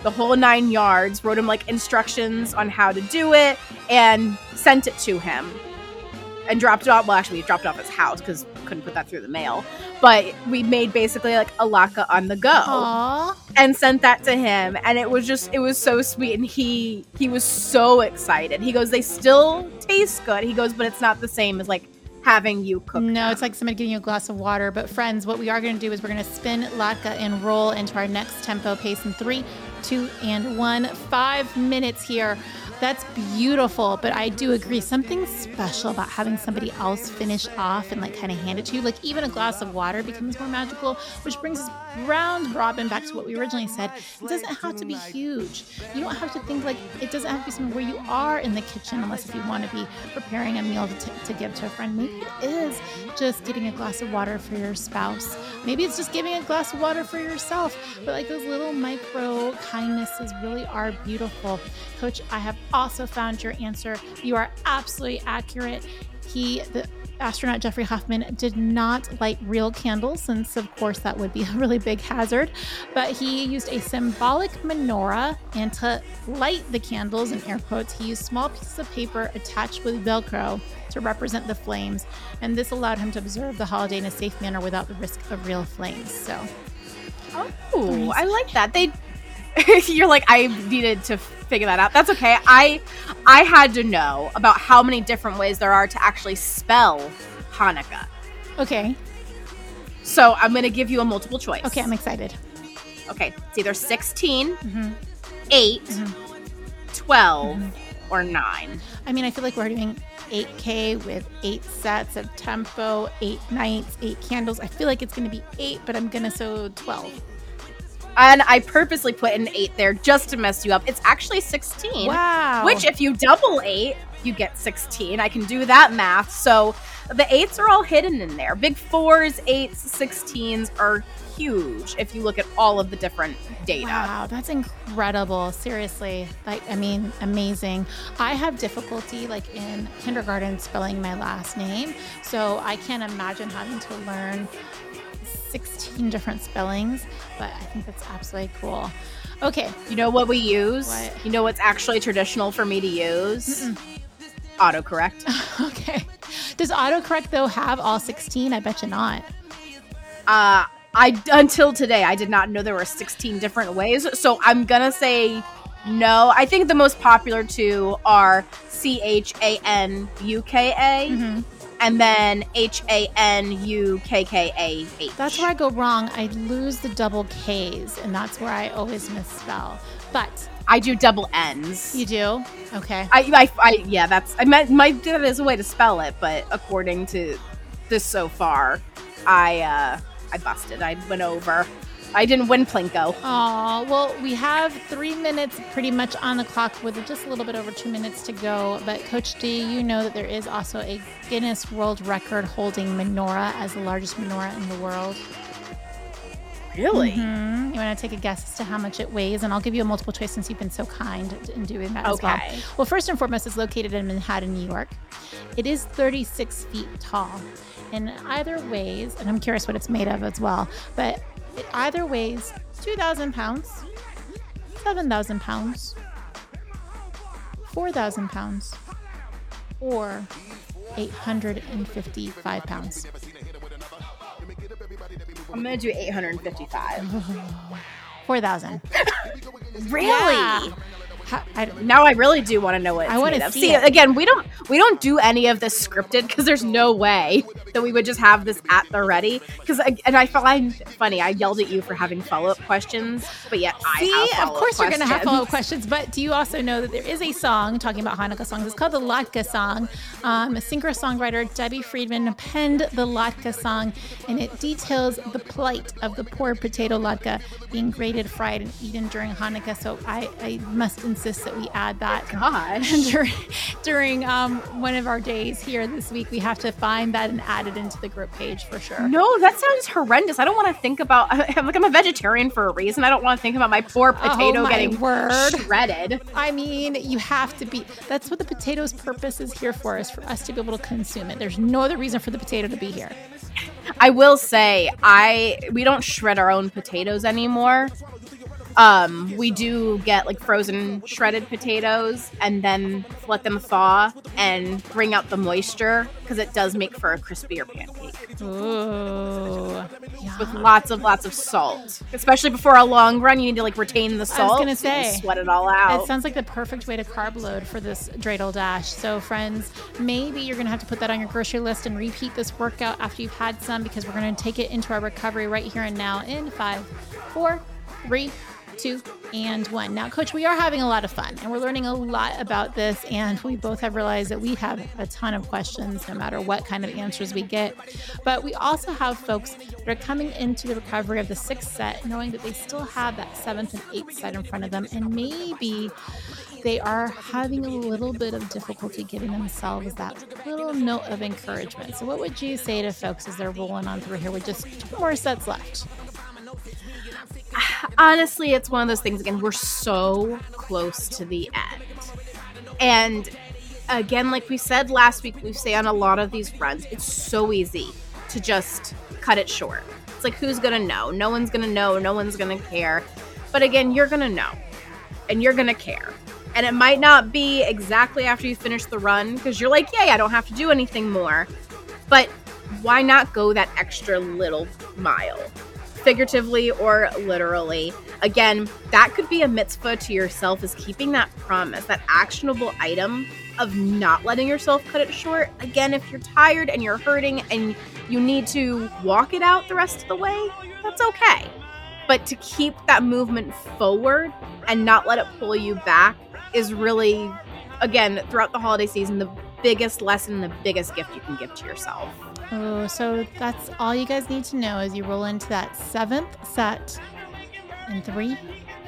the whole nine yards, wrote him like instructions on how to do it, and sent it to him and dropped it off. Well, actually, dropped it off his house because couldn't put that through the mail. But we made basically like a latke on the go Aww. and sent that to him, and it was just it was so sweet, and he he was so excited. He goes, "They still taste good." He goes, "But it's not the same as like." having you cook. No, them. it's like somebody giving you a glass of water. But friends, what we are going to do is we're going to spin latke and roll into our next tempo pace in three, two, and one. Five minutes here. That's beautiful, but I do agree. Something special about having somebody else finish off and like kind of hand it to you. Like even a glass of water becomes more magical, which brings us round robin back to what we originally said. It doesn't have to be huge. You don't have to think like it doesn't have to be something where you are in the kitchen, unless if you want to be preparing a meal to, to give to a friend. Maybe it is just getting a glass of water for your spouse. Maybe it's just giving a glass of water for yourself. But like those little micro kindnesses really are beautiful. Coach, I have also found your answer. You are absolutely accurate. He, the astronaut Jeffrey Hoffman, did not light real candles, since, of course, that would be a really big hazard. But he used a symbolic menorah, and to light the candles, in air quotes, he used small pieces of paper attached with Velcro to represent the flames. And this allowed him to observe the holiday in a safe manner without the risk of real flames. So. Oh, I like that. They you're like I needed to figure that out. That's okay. I I had to know about how many different ways there are to actually spell Hanukkah. Okay. So I'm going to give you a multiple choice. Okay, I'm excited. Okay, it's either 16, mm-hmm. 8, mm-hmm. 12, mm-hmm. or 9. I mean, I feel like we're doing 8K with eight sets of tempo, eight nights, eight candles. I feel like it's going to be eight, but I'm going to sew 12. And I purposely put an eight there just to mess you up. It's actually 16. Wow. Which, if you double eight, you get 16. I can do that math. So the eights are all hidden in there. Big fours, eights, 16s are huge if you look at all of the different data. Wow, that's incredible. Seriously. Like I mean, amazing. I have difficulty like in kindergarten spelling my last name. So I can't imagine having to learn 16 different spellings, but I think that's absolutely cool. Okay. You know what we use? What? You know what's actually traditional for me to use? Mm-mm. Autocorrect. okay. Does autocorrect though have all 16? I bet you not. Uh I until today I did not know there were 16 different ways. So I'm going to say no. I think the most popular two are C H A N U K A. And then H A N U K K A H. That's where I go wrong. I lose the double K's, and that's where I always misspell. But I do double N's. you do? Okay. I, I, I yeah, that's I meant my that is a way to spell it, but according to this so far, I uh I busted. I went over. I didn't win Plinko. Oh, well, we have three minutes pretty much on the clock with just a little bit over two minutes to go. But, Coach D, you know that there is also a Guinness World Record holding menorah as the largest menorah in the world. Really? Mhm. You want to take a guess as to how much it weighs? And I'll give you a multiple choice since you've been so kind in doing that as well. Okay. Well, first and foremost, it's located in Manhattan, New York. It is 36 feet tall. And either weighs, and I'm curious what it's made of as well, but it either weighs 2,000 pounds, 7,000 pounds, 4,000 pounds, or 855 pounds. I'm gonna do 855. 4,000. Really? Yeah. I- Now I really do want to know what I wanna see See, it. again, we don't we don't do any of this scripted because there's no way that we would just have this at the ready. Because and I find funny, I yelled at you for having follow up questions, but yet I See, of course you're going to have follow up questions, but do you also know that there is a song talking about Hanukkah songs? It's called the Latke song. Um, a singer songwriter Debbie Friedman penned the Latke song, and it details the plight of the poor potato latke being grated, fried, and eaten during Hanukkah. So I, I must insist that we add that. Gosh. during, during um, one of our days here this week, we have to find that and add it into the group page for sure. No, that sounds horrendous. I don't want to think about. I'm like I'm a vegetarian for a reason. I don't want to think about my poor potato Oh my getting word. shredded. I mean, you have to be. That's what the potato's purpose is here for, is for us to be able to consume it. There's no other reason for the potato to be here. I will say, I we don't shred our own potatoes anymore. Um, we do get like frozen shredded potatoes and then let them thaw and bring out the moisture because it does make for a crispier pancake Ooh. with lots of lots of salt. Especially before a long run, you need to like retain the salt. gonna so you sweat it all out. It sounds like the perfect way to carb load for this dreidel dash. So, friends, maybe you're going to have to put that on your grocery list and repeat this workout after you've had some because we're going to take it into our recovery right here and now in five, four, three, two, and one. Now, coach, we are having a lot of fun and we're learning a lot about this. And we both have realized that we have a ton of questions no matter what kind of answers we get. But we also have folks that are coming into the recovery of the sixth set, knowing that they still have that seventh and eighth set in front of them. And maybe they are having a little bit of difficulty giving themselves that little note of encouragement. So, what would you say to folks as they're rolling on through here with just two more sets left? honestly, it's one of those things. Again, we're so close to the end, and again, like we said last week, we say on a lot of these runs, it's so easy to just cut it short. It's like who's gonna know? No one's gonna know. No one's gonna care. But again, you're gonna know, and you're gonna care. And it might not be exactly after you finish the run because you're like, yay, I don't have to do anything more. But why not go that extra little mile? Figuratively or literally. Again, that could be a mitzvah to yourself is keeping that promise, that actionable item of not letting yourself cut it short. Again, if you're tired and you're hurting and you need to walk it out the rest of the way, that's okay. But to keep that movement forward and not let it pull you back is really, again, throughout the holiday season, the biggest lesson, and the biggest gift you can give to yourself. Oh, so that's all you guys need to know as you roll into that seventh set in three,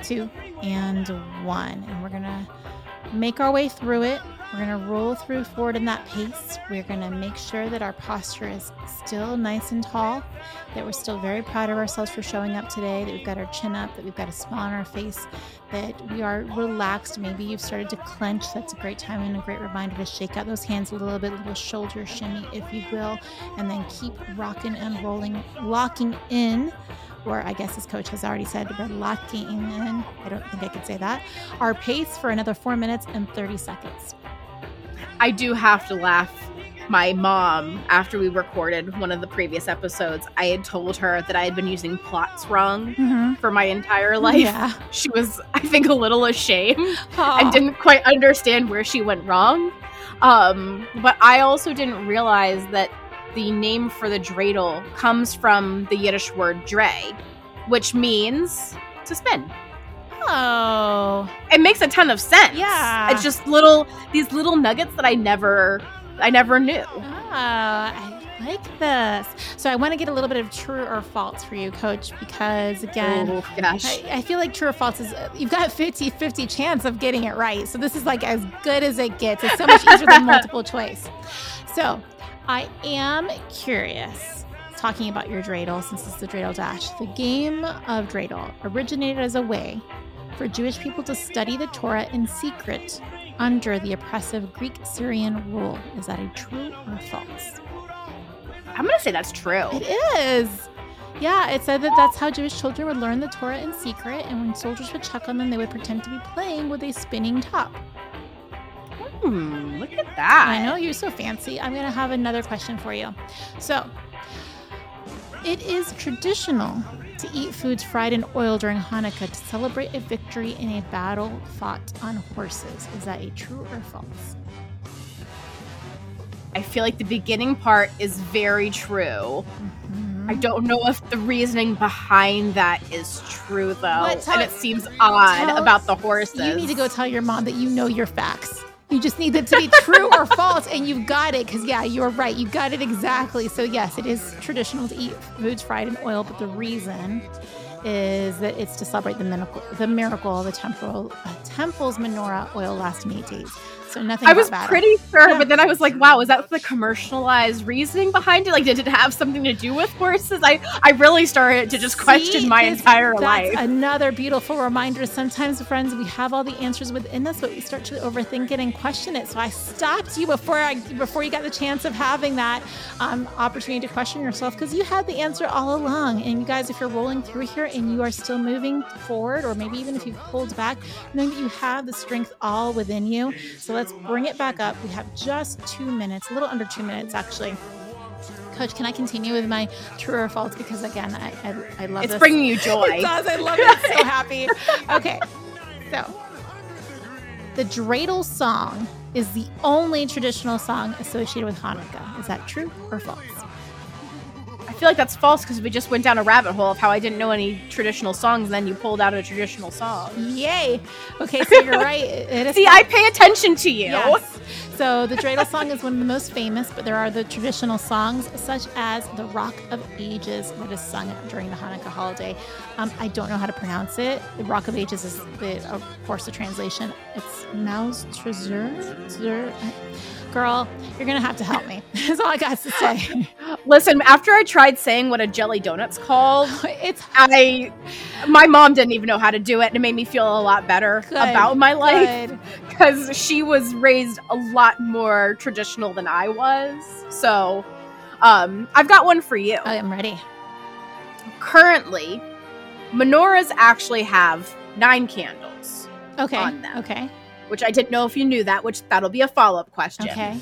two, and one. And we're gonna make our way through it. We're gonna roll through forward in that pace. We're gonna make sure that our posture is still nice and tall, that we're still very proud of ourselves for showing up today, that we've got our chin up, that we've got a smile on our face, that we are relaxed. Maybe you've started to clench. That's a great time and a great reminder to shake out those hands a little bit, a little shoulder shimmy, if you will, and then keep rocking and rolling, locking in. Or I guess as coach has already said, we're locking in. I don't think I could say that. Our pace for another four minutes and 30 seconds. I do have to laugh. My mom, after we recorded one of the previous episodes, I had told her that I had been using plots wrong Mm-hmm. for my entire life. Yeah. She was, I think, a little ashamed Aw. and didn't quite understand where she went wrong. Um, but I also didn't realize that the name for the dreidel comes from the Yiddish word dre, which means to spin. Oh, It makes a ton of sense. Yeah. It's just little these little nuggets that I never I never knew. Ah, I like this. So I want to get a little bit of true or false for you, coach, because again, oh gosh. I, I feel like true or false is you've got 50 50 chance of getting it right. So this is like as good as it gets. It's so much easier than multiple choice. So I am curious. Talking about your dreidel, since it's the dreidel dash, the game of dreidel originated as a way for Jewish people to study the Torah in secret under the oppressive Greek Syrian rule. Is that a true or false? I'm gonna say that's true. It is. Yeah, it said that that's how Jewish children would learn the Torah in secret, and when soldiers would check on them, they would pretend to be playing with a spinning top. Hmm, look at that. I know you're so fancy. I'm going to have another question for you. So, it is traditional to eat foods fried in oil during Hanukkah to celebrate a victory in a battle fought on horses. Is that a true or false? I feel like the beginning part is very true. Mm-hmm. I don't know if the reasoning behind that is true though. What? And it seems odd about the horses. You need to go tell your mom that you know your facts. You just need them to be true or false, and you've got it. Because yeah, you're right. You got it exactly. So yes, it is traditional to eat foods fried in oil, but the reason is that it's to celebrate the miracle, the miracle, the temple, uh, temple's menorah oil lasting eight days. So nothing. I was pretty sure, but then I was like, wow, is that the commercialized reasoning behind it? Like, did it have something to do with horses? I, I really started to just question See, my this- entire life. Another beautiful reminder. Sometimes, friends, we have all the answers within us, but we start to overthink it and question it. So I stopped you before I before you got the chance of having that um, opportunity to question yourself because you had the answer all along. And you guys, if you're rolling through here and you are still moving forward, or maybe even if you've pulled back, knowing that you have the strength all within you. So let's bring it back up. We have just two minutes, a little under two minutes actually. Coach, can I continue with my true or false? Because again, I I, I love it's this. bringing you joy. It does. I love it. So happy. Okay. So, the dreidel song is the only traditional song associated with Hanukkah. Is that true or false? I feel like that's false because we just went down a rabbit hole of how I didn't know any traditional songs, and then you pulled out a traditional song. Yay. Okay, so you're right. It it is See, I pay attention to you. Yes. So the dreidel song is one of the most famous, but there are the traditional songs such as the Rock of Ages that is sung during the Hanukkah holiday. Um, I don't know how to pronounce it. The Rock of Ages is, the, of course, the translation. It's Maoz Tzur. Girl, you're gonna have to help me. That's all I got to say. Listen, after I tried saying what a jelly donut's called, It's I my mom didn't even know how to do it, and it made me feel a lot better Good, about my life because she was raised a lot more traditional than I was. So, um, I've got one for you. I am ready. Currently, menorahs actually have nine candles, Okay. On them. Okay. Which I didn't know if you knew that. Which that'll be a follow up question. Okay.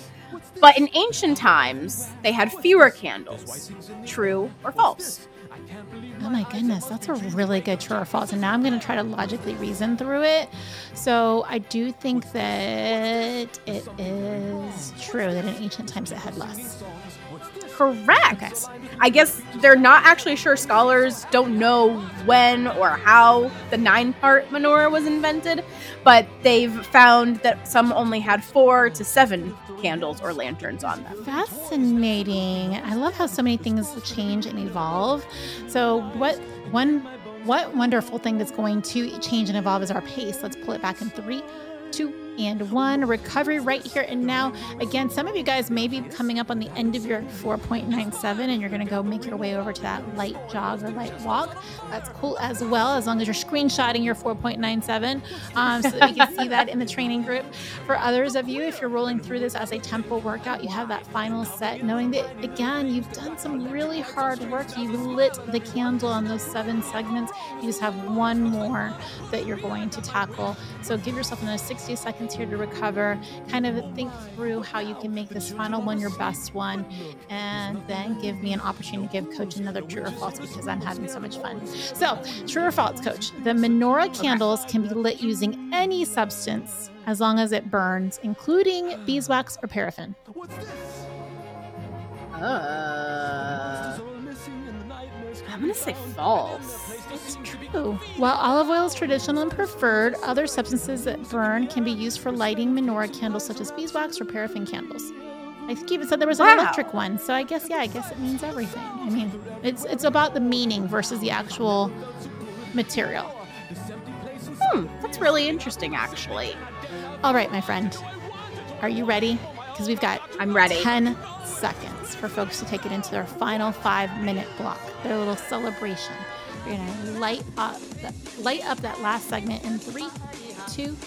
But in ancient times, they had fewer candles. True or false? Oh my goodness, that's a really good true or false. And now I'm going to try to logically reason through it. So I do think that it is true that in ancient times it had less. Correct. Okay. I guess they're not actually sure. Scholars don't know when or how the nine part menorah was invented, but they've found that some only had four to seven candles or lanterns on them. Fascinating. I love how so many things change and evolve. So what one what wonderful thing that's going to change and evolve is our pace. Let's pull it back in three, two, and one. Recovery right here and now. Again, some of you guys may be coming up on the end of your 4.97 and you're going to go make your way over to that light jog or light walk. That's cool as well, as long as you're screenshotting your 4.97 um, so that we can see that in the training group. For others of you, if you're rolling through this as a tempo workout, you have that final set, knowing that, again, you've done some really hard work. You lit the candle on those seven segments. You just have one more that you're going to tackle. So give yourself another 60 seconds seconds here to recover. Kind of think through how you can make this final one your best one, and then give me an opportunity to give Coach another true or false because I'm having so much fun. So, true or false, Coach? The menorah candles can be lit using any substance as long as it burns, including beeswax or paraffin. Uh, I'm gonna say false. It's true. While olive oil is traditional and preferred, other substances that burn can be used for lighting menorah candles, such as beeswax or paraffin candles. I think you even said there was an Wow. electric one, so I guess yeah, I guess it means everything. I mean, it's it's about the meaning versus the actual material. Hmm, that's really interesting, actually. All right, my friend, are you ready? Because we've got I'm ready. 10 seconds for folks to take it into their final five minute block, their little celebration. We're to light up, the, light up that last segment in three, two,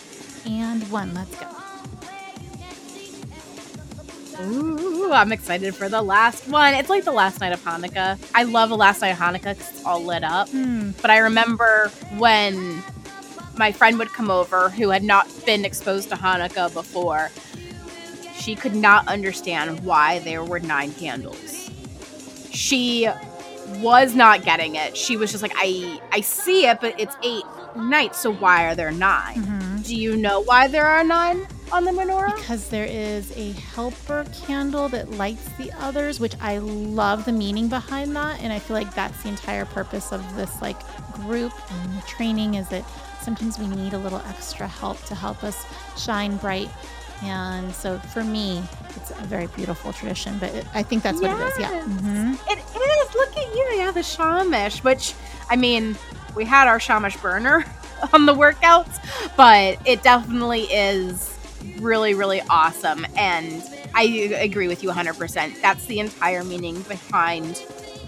and one. Let's go. Ooh, I'm excited for the last one. It's like the last night of Hanukkah. I love the last night of Hanukkah because it's all lit up. Hmm. But I remember when my friend would come over who had not been exposed to Hanukkah before. She could not understand why there were nine candles. She was not getting it. She was just like, I I see it, but it's eight nights, so why are there 9 Mhm. Do you know why there are nine on the menorah? Because there is a helper candle that lights the others, which I love the meaning behind that. And I feel like that's the entire purpose of this like group and the training is that sometimes we need a little extra help to help us shine bright. And so for me, it's a very beautiful tradition, but it, I think that's what it is. Yeah. Yes. Mhm. It is. Look at you. Yeah, the shamish, which I mean, we had our shamish burner on the workouts, but it definitely is really, really awesome. And I agree with you 100%. That's the entire meaning behind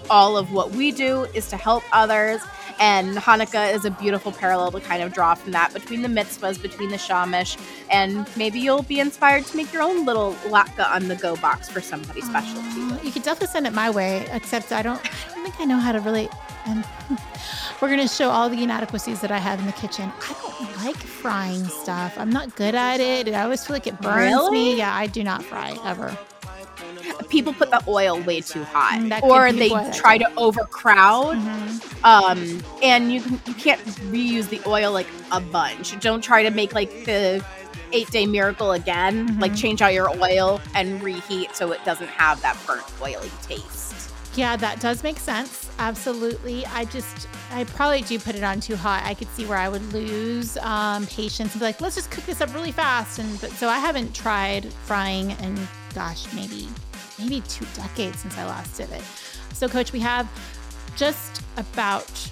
all of what we do is to help others. And Hanukkah is a beautiful parallel to kind of draw from that between the mitzvahs, between the shamish, and maybe you'll be inspired to make your own little latke on the go box for somebody special to you. You could definitely send it my way, except I don't, I don't think I know how to really. Um, and we're gonna show all the inadequacies that I have in the kitchen. I don't like frying stuff. I'm not good at it. I always feel like it burns me. Yeah, I do not fry ever. People put the oil way too hot that or they try to overcrowd Mhm. um and you can you can't reuse the oil like a bunch don't try to make like the eight day miracle again like Mhm. change out your oil and reheat so it doesn't have that burnt oily taste Yeah, that does make sense. Absolutely. I just, I probably do put it on too hot. I could see where I would lose um, patience and be like, let's just cook this up really fast. And but so I haven't tried frying in, gosh, maybe maybe two decades since I last did it. So, coach, we have just about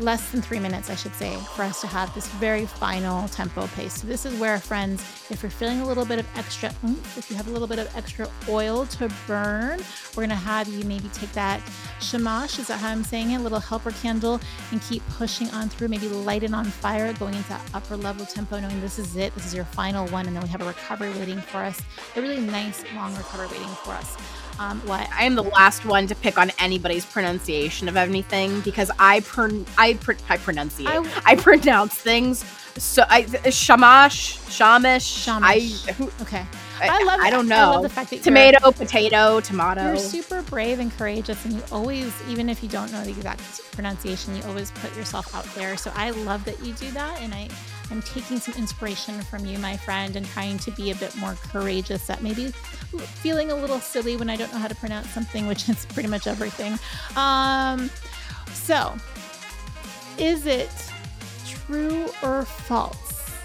less than three minutes, I should say, for us to have this very final tempo pace. So this is where, friends, if you're feeling a little bit of extra if you have a little bit of extra oil to burn, we're gonna have you maybe take that shamash, is that how I'm saying it? Little helper candle and keep pushing on through, maybe light it on fire, going into that upper level tempo, knowing this is it, this is your final one, and then we have a recovery waiting for us, a really nice long recovery waiting for us. Um, what i am the last one to pick on anybody's pronunciation of anything because i pron- i, pr- I pronunciate I- I, pronounce things so i shamash shamish i Shamish. who, okay. I, I love I don't I know love the fact that you're- tomato potato tomato You're super brave and courageous, and you always, even if you don't know the exact pronunciation, you always put yourself out there. So I love that you do that, and I am taking some inspiration from you, my friend, and trying to be a bit more courageous. At maybe feeling a little silly when I don't know how to pronounce something, which is pretty much everything. Um, so, is it true or false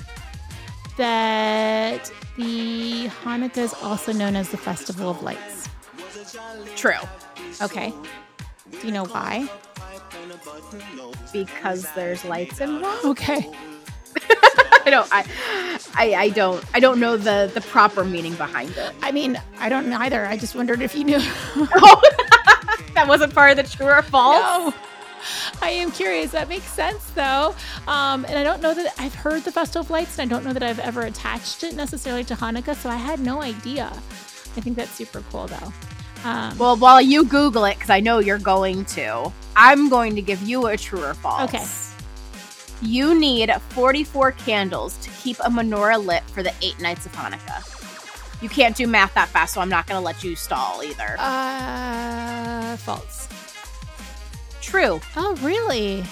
that the Hanukkah is also known as the Festival of Lights? true Okay. Do you know why? because there's lights involved Okay. i don't I, I i don't i don't know the the proper meaning behind it I mean, I don't either. I just wondered if you knew. oh that wasn't part of the true or false No. I am curious. That makes sense, though. Um, and I don't know that I've heard the Festival of Lights, and I don't know that I've ever attached it necessarily to Hanukkah, so I had no idea. I think that's super cool, though. Um, well while you google it because i know you're going to i'm going to give you a true or false Okay. You need 44 candles to keep a menorah lit for the eight nights of Hanukkah. You can't do math that fast, so I'm not going to let you stall either. Uh, false. True. Oh, really?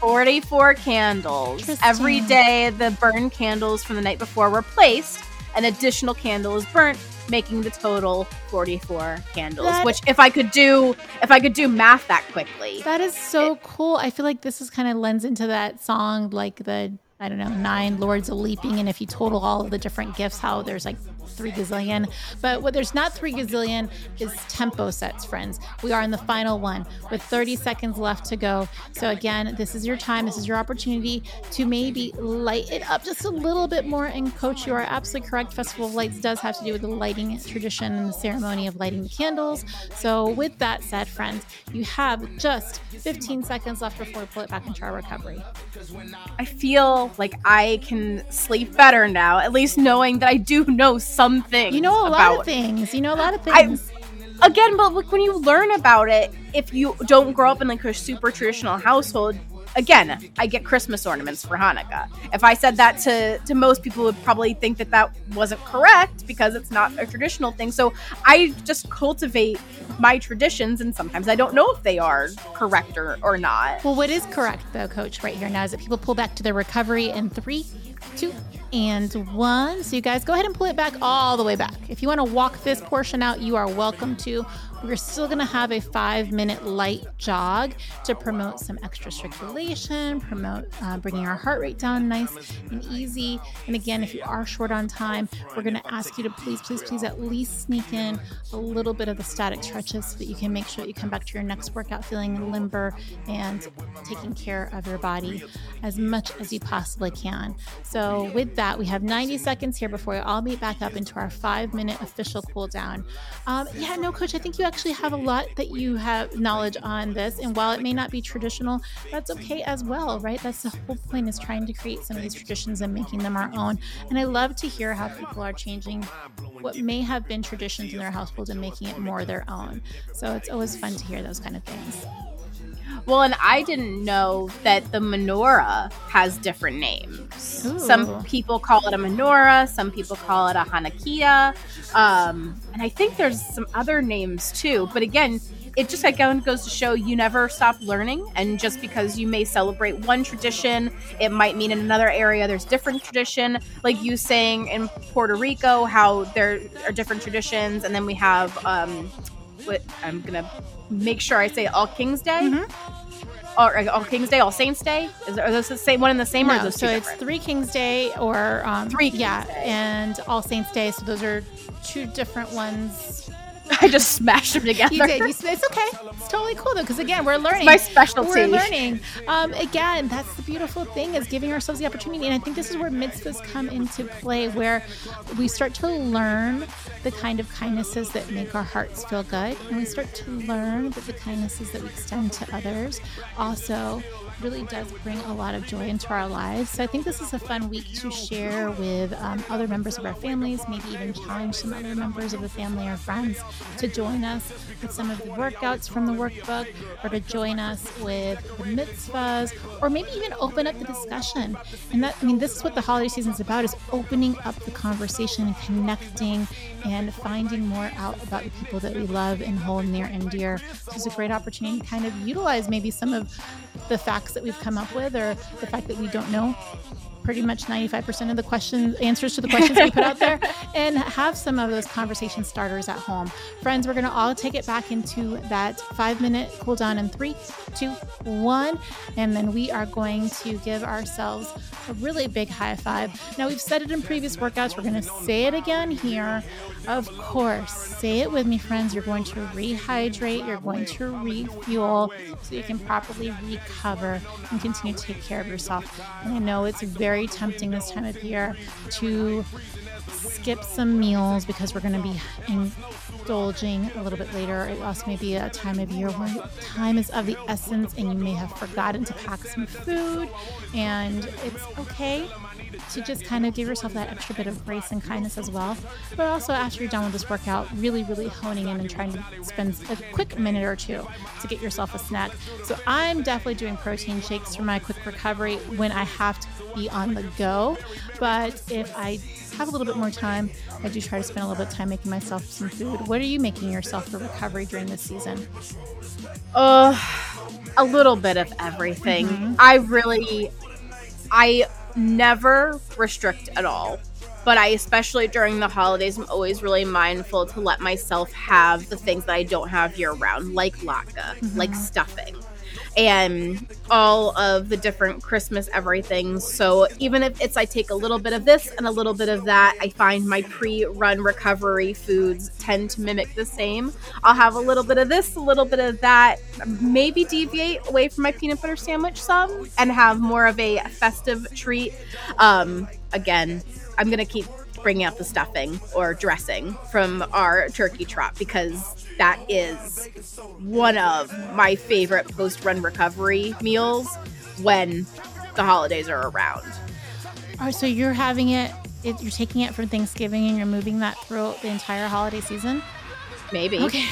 44 candles. Every day, the burned candles from the night before were placed. An additional candle is burnt, making the total 44 candles. That- which, if I could do, if I could do math that quickly, That is so cool. I feel like this is kind of lends into that song, like the I don't know, nine lords of leaping, and if you total all of the different gifts, how there's like three gazillion. But what there's not three gazillion is tempo sets, friends. We are in the final one with 30 seconds left to go. So again, this is your time. This is your opportunity to maybe light it up just a little bit more. And coach, you are absolutely correct. Festival of Lights does have to do with the lighting tradition and the ceremony of lighting the candles. So with that said, friends, you have just 15 seconds left before we pull it back into our recovery. I feel like I can sleep better now, at least knowing that I do know some things. You know a about lot of things. You know a lot of I- things. again, but like when you learn about it, if you don't grow up in like a super traditional household, again, I get Christmas ornaments for Hanukkah. If I said that to to most people, would probably think that that wasn't correct because it's not a traditional thing. So I just cultivate my traditions, and sometimes I don't know if they are correct or, or not. Well, what is correct, though, Coach, right here now is that people pull back to their recovery in three, two, and one. So you guys go ahead and pull it back all the way back. If you want to walk this portion out, you are welcome to. We're still going to have a five minute light jog to promote some extra circulation, promote uh, bringing our heart rate down nice and easy. And again, if you are short on time, we're going to ask you to please, please, please at least sneak in a little bit of the static stretches so that you can make sure that you come back to your next workout feeling limber and taking care of your body as much as you possibly can. So, with that, we have 90 seconds here before we all meet back up into our five minute official cool down. Um, yeah, no, coach, I think you actually have a lot that you have knowledge on this. And while it may not be traditional, that's okay as well, right? That's the whole point is trying to create some of these traditions and making them our own. And I love to hear how people are changing what may have been traditions in their household and making it more their own. So it's always fun to hear those kind of things. Well, and I didn't know that the menorah has different names. Ooh. Some people call it a menorah, some people call it a hanukkiah, um, and I think there's some other names too. But again, it just again goes to show you never stop learning, and just because you may celebrate one tradition, it might mean in another area there's different tradition. Like you saying in Puerto Rico, how there are different traditions, and then we have um, what I'm gonna make sure I say All Kings Day. Mm-hmm. Or uh, All Kings Day, All Saints Day. Is are those the same one and the same, No, those so it's different? Three Kings Day or um, Three Kings yeah, Day. and All Saints Day. So those are two different ones. I just smashed them together. You did. You, it's okay. It's totally cool though, because again, we're learning. my specialty. We're learning. Um, again, that's the beautiful thing is giving ourselves the opportunity, and I think this is where mitzvahs come into play, where we start to learn the kind of kindnesses that make our hearts feel good, and we start to learn that the kindnesses that we extend to others also really does bring a lot of joy into our lives. So I think this is a fun week to share with um, other members of our families, maybe even challenge some other members of the family or friends to join us with some of the workouts from the workbook or to join us with the mitzvahs or maybe even open up the discussion. And that, I mean, this is what the holiday season is about is opening up the conversation and connecting and finding more out about the people that we love and hold near and dear. So it's a great opportunity to kind of utilize maybe some of the facts that we've come up with or the fact that we don't know pretty much 95% of the questions answers to the questions we put out there and have some of those conversation starters at home. Friends we're going to all take it back into that five minute cool down in three two one and then we are going to give ourselves a really big high five. Now we've said it in previous workouts. We're going to say it again here. Of course say it with me friends. You're going to rehydrate. You're going to refuel so you can properly recover and continue to take care of yourself. And i know it's very tempting this time of year to skip some meals because we're going to be indulging a little bit later. It also may be a time of year where time is of the essence and you may have forgotten to pack some food. And it's okay to just kind of give yourself that extra bit of grace and kindness as well. But also, after you're done with this workout, really, really honing in and trying to spend a quick minute or two to get yourself a snack. So, I'm definitely doing protein shakes for my quick recovery when I have to be on the go. But if I have a little bit more time, I do try to spend a little bit of time making myself some food. What are you making yourself for recovery during this season? Uh, a little bit of everything. Mm-hmm. I really, I never restrict at all. But I, especially during the holidays, I'm always really mindful to let myself have the things that I don't have year round, like latke, mm-hmm. like stuffing and all of the different Christmas everything. So even if it's I take a little bit of this and a little bit of that, I find my pre-run recovery foods tend to mimic the same. I'll have a little bit of this, a little bit of that, maybe deviate away from my peanut butter sandwich some and have more of a festive treat. Um, again, I'm gonna keep bringing out the stuffing or dressing from our turkey trot because that is one of my favorite post run recovery meals when the holidays are around. Oh, so you're having it, it, you're taking it from Thanksgiving and you're moving that throughout the entire holiday season? Maybe. Okay.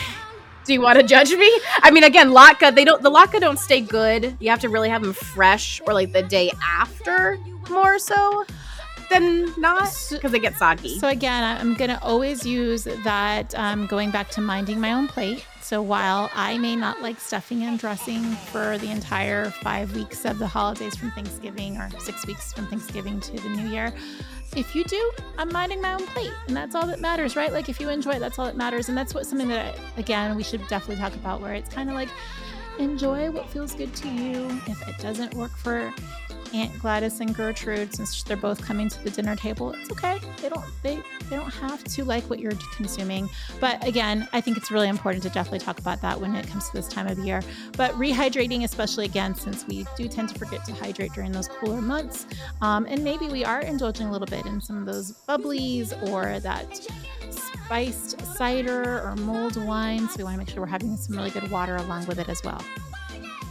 Do you want to judge me? I mean, again, latke, they don't, the latke don't stay good. You have to really have them fresh or like the day after more so than not because they get soggy. So again, I'm going to always use that um, going back to minding my own plate. So while I may not like stuffing and dressing for the entire five weeks of the holidays from Thanksgiving or six weeks from Thanksgiving to the New Year, if you do, I'm minding my own plate, and that's all that matters, right? Like if you enjoy it, that's all that matters, and that's what something that I, again we should definitely talk about, where it's kind of like enjoy what feels good to you. If it doesn't work for Aunt Gladys and Gertrude, since they're both coming to the dinner table, it's okay. They don't they they don't have to like what you're consuming. But again, I think it's really important to definitely talk about that when it comes to this time of year. But rehydrating, especially again, since we do tend to forget to hydrate during those cooler months, um, and maybe we are indulging a little bit in some of those bubblies or that spiced cider or mulled wine. So we want to make sure we're having some really good water along with it as well.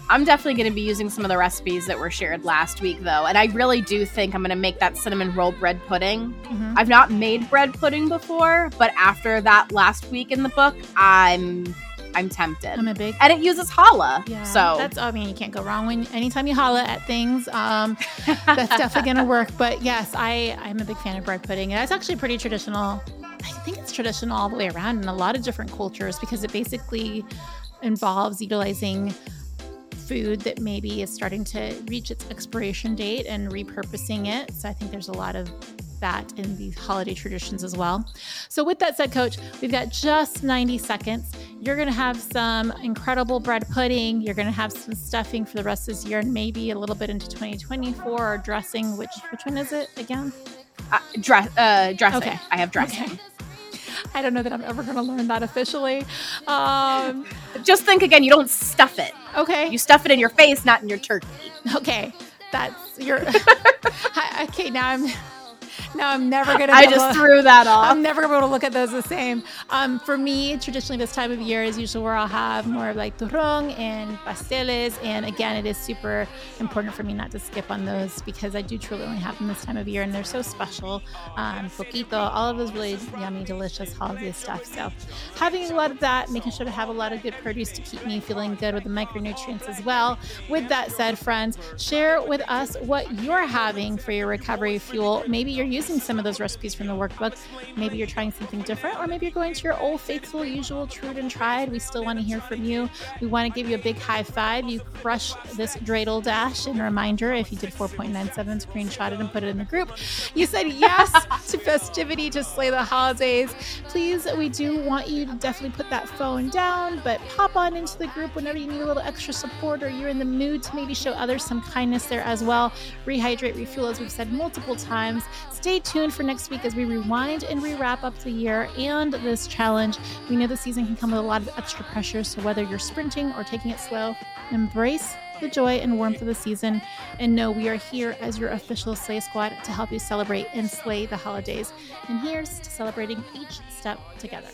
I'm definitely going to be using some of the recipes that were shared last week, though. And I really do think I'm going to make that cinnamon roll bread pudding. Mm-hmm. I've not made bread pudding before, but after that last week in the book, I'm I'm tempted. I'm a big and it uses challah. Yeah, so that's I mean you can't go wrong when anytime you holla at things. Um, that's definitely gonna work. But yes, I I'm a big fan of bread pudding, and it's actually pretty traditional. I think it's traditional all the way around in a lot of different cultures because it basically involves utilizing food that maybe is starting to reach its expiration date and repurposing it. So I think there's a lot of that in these holiday traditions as well. So, with that said, coach, we've got just 90 seconds. You're going to have some incredible bread pudding. You're going to have some stuffing for the rest of this year and maybe a little bit into 2024 or dressing. Which which one is it again? Uh, dress, uh, dressing. Okay. I have dressing. Okay. I don't know that I'm ever going to learn that officially. Um, Just think again, you don't stuff it. Okay. You stuff it in your face, not in your turkey. Okay. That's your. okay, now I'm now I'm never gonna. I just threw that off. I'm never gonna be able to look at those the same. Um, for me, traditionally, this time of year is usually where I'll have more of like turrón and pasteles. And again, it is super important for me not to skip on those because I do truly only have them this time of year, and they're so special. Um, coquito, all of those really yummy, delicious holiday stuff. So, having a lot of that, making sure to have a lot of good produce to keep me feeling good with the micronutrients as well. With that said, friends, share with us what you're having for your recovery fuel. Maybe you're using some of those recipes from the workbook. Maybe you're trying something different, or maybe you're going to your old faithful, usual, true and tried. We still want to hear from you. We want to give you a big high five. You crushed this dreidel dash. And a reminder if you did 4.97, screenshot it and put it in the group. You said yes to festivity to slay the holidays. Please, we do want you to definitely put that phone down, but pop on into the group whenever you need a little extra support or you're in the mood to maybe show others some kindness there as well. Rehydrate, refuel, as we've said multiple times. Stay tuned for next week as we rewind and re wrap up the year and this challenge. We know the season can come with a lot of extra pressure, so whether you're sprinting or taking it slow, embrace the joy and warmth of the season and know we are here as your official Slay Squad to help you celebrate and slay the holidays. And here's to celebrating each step together.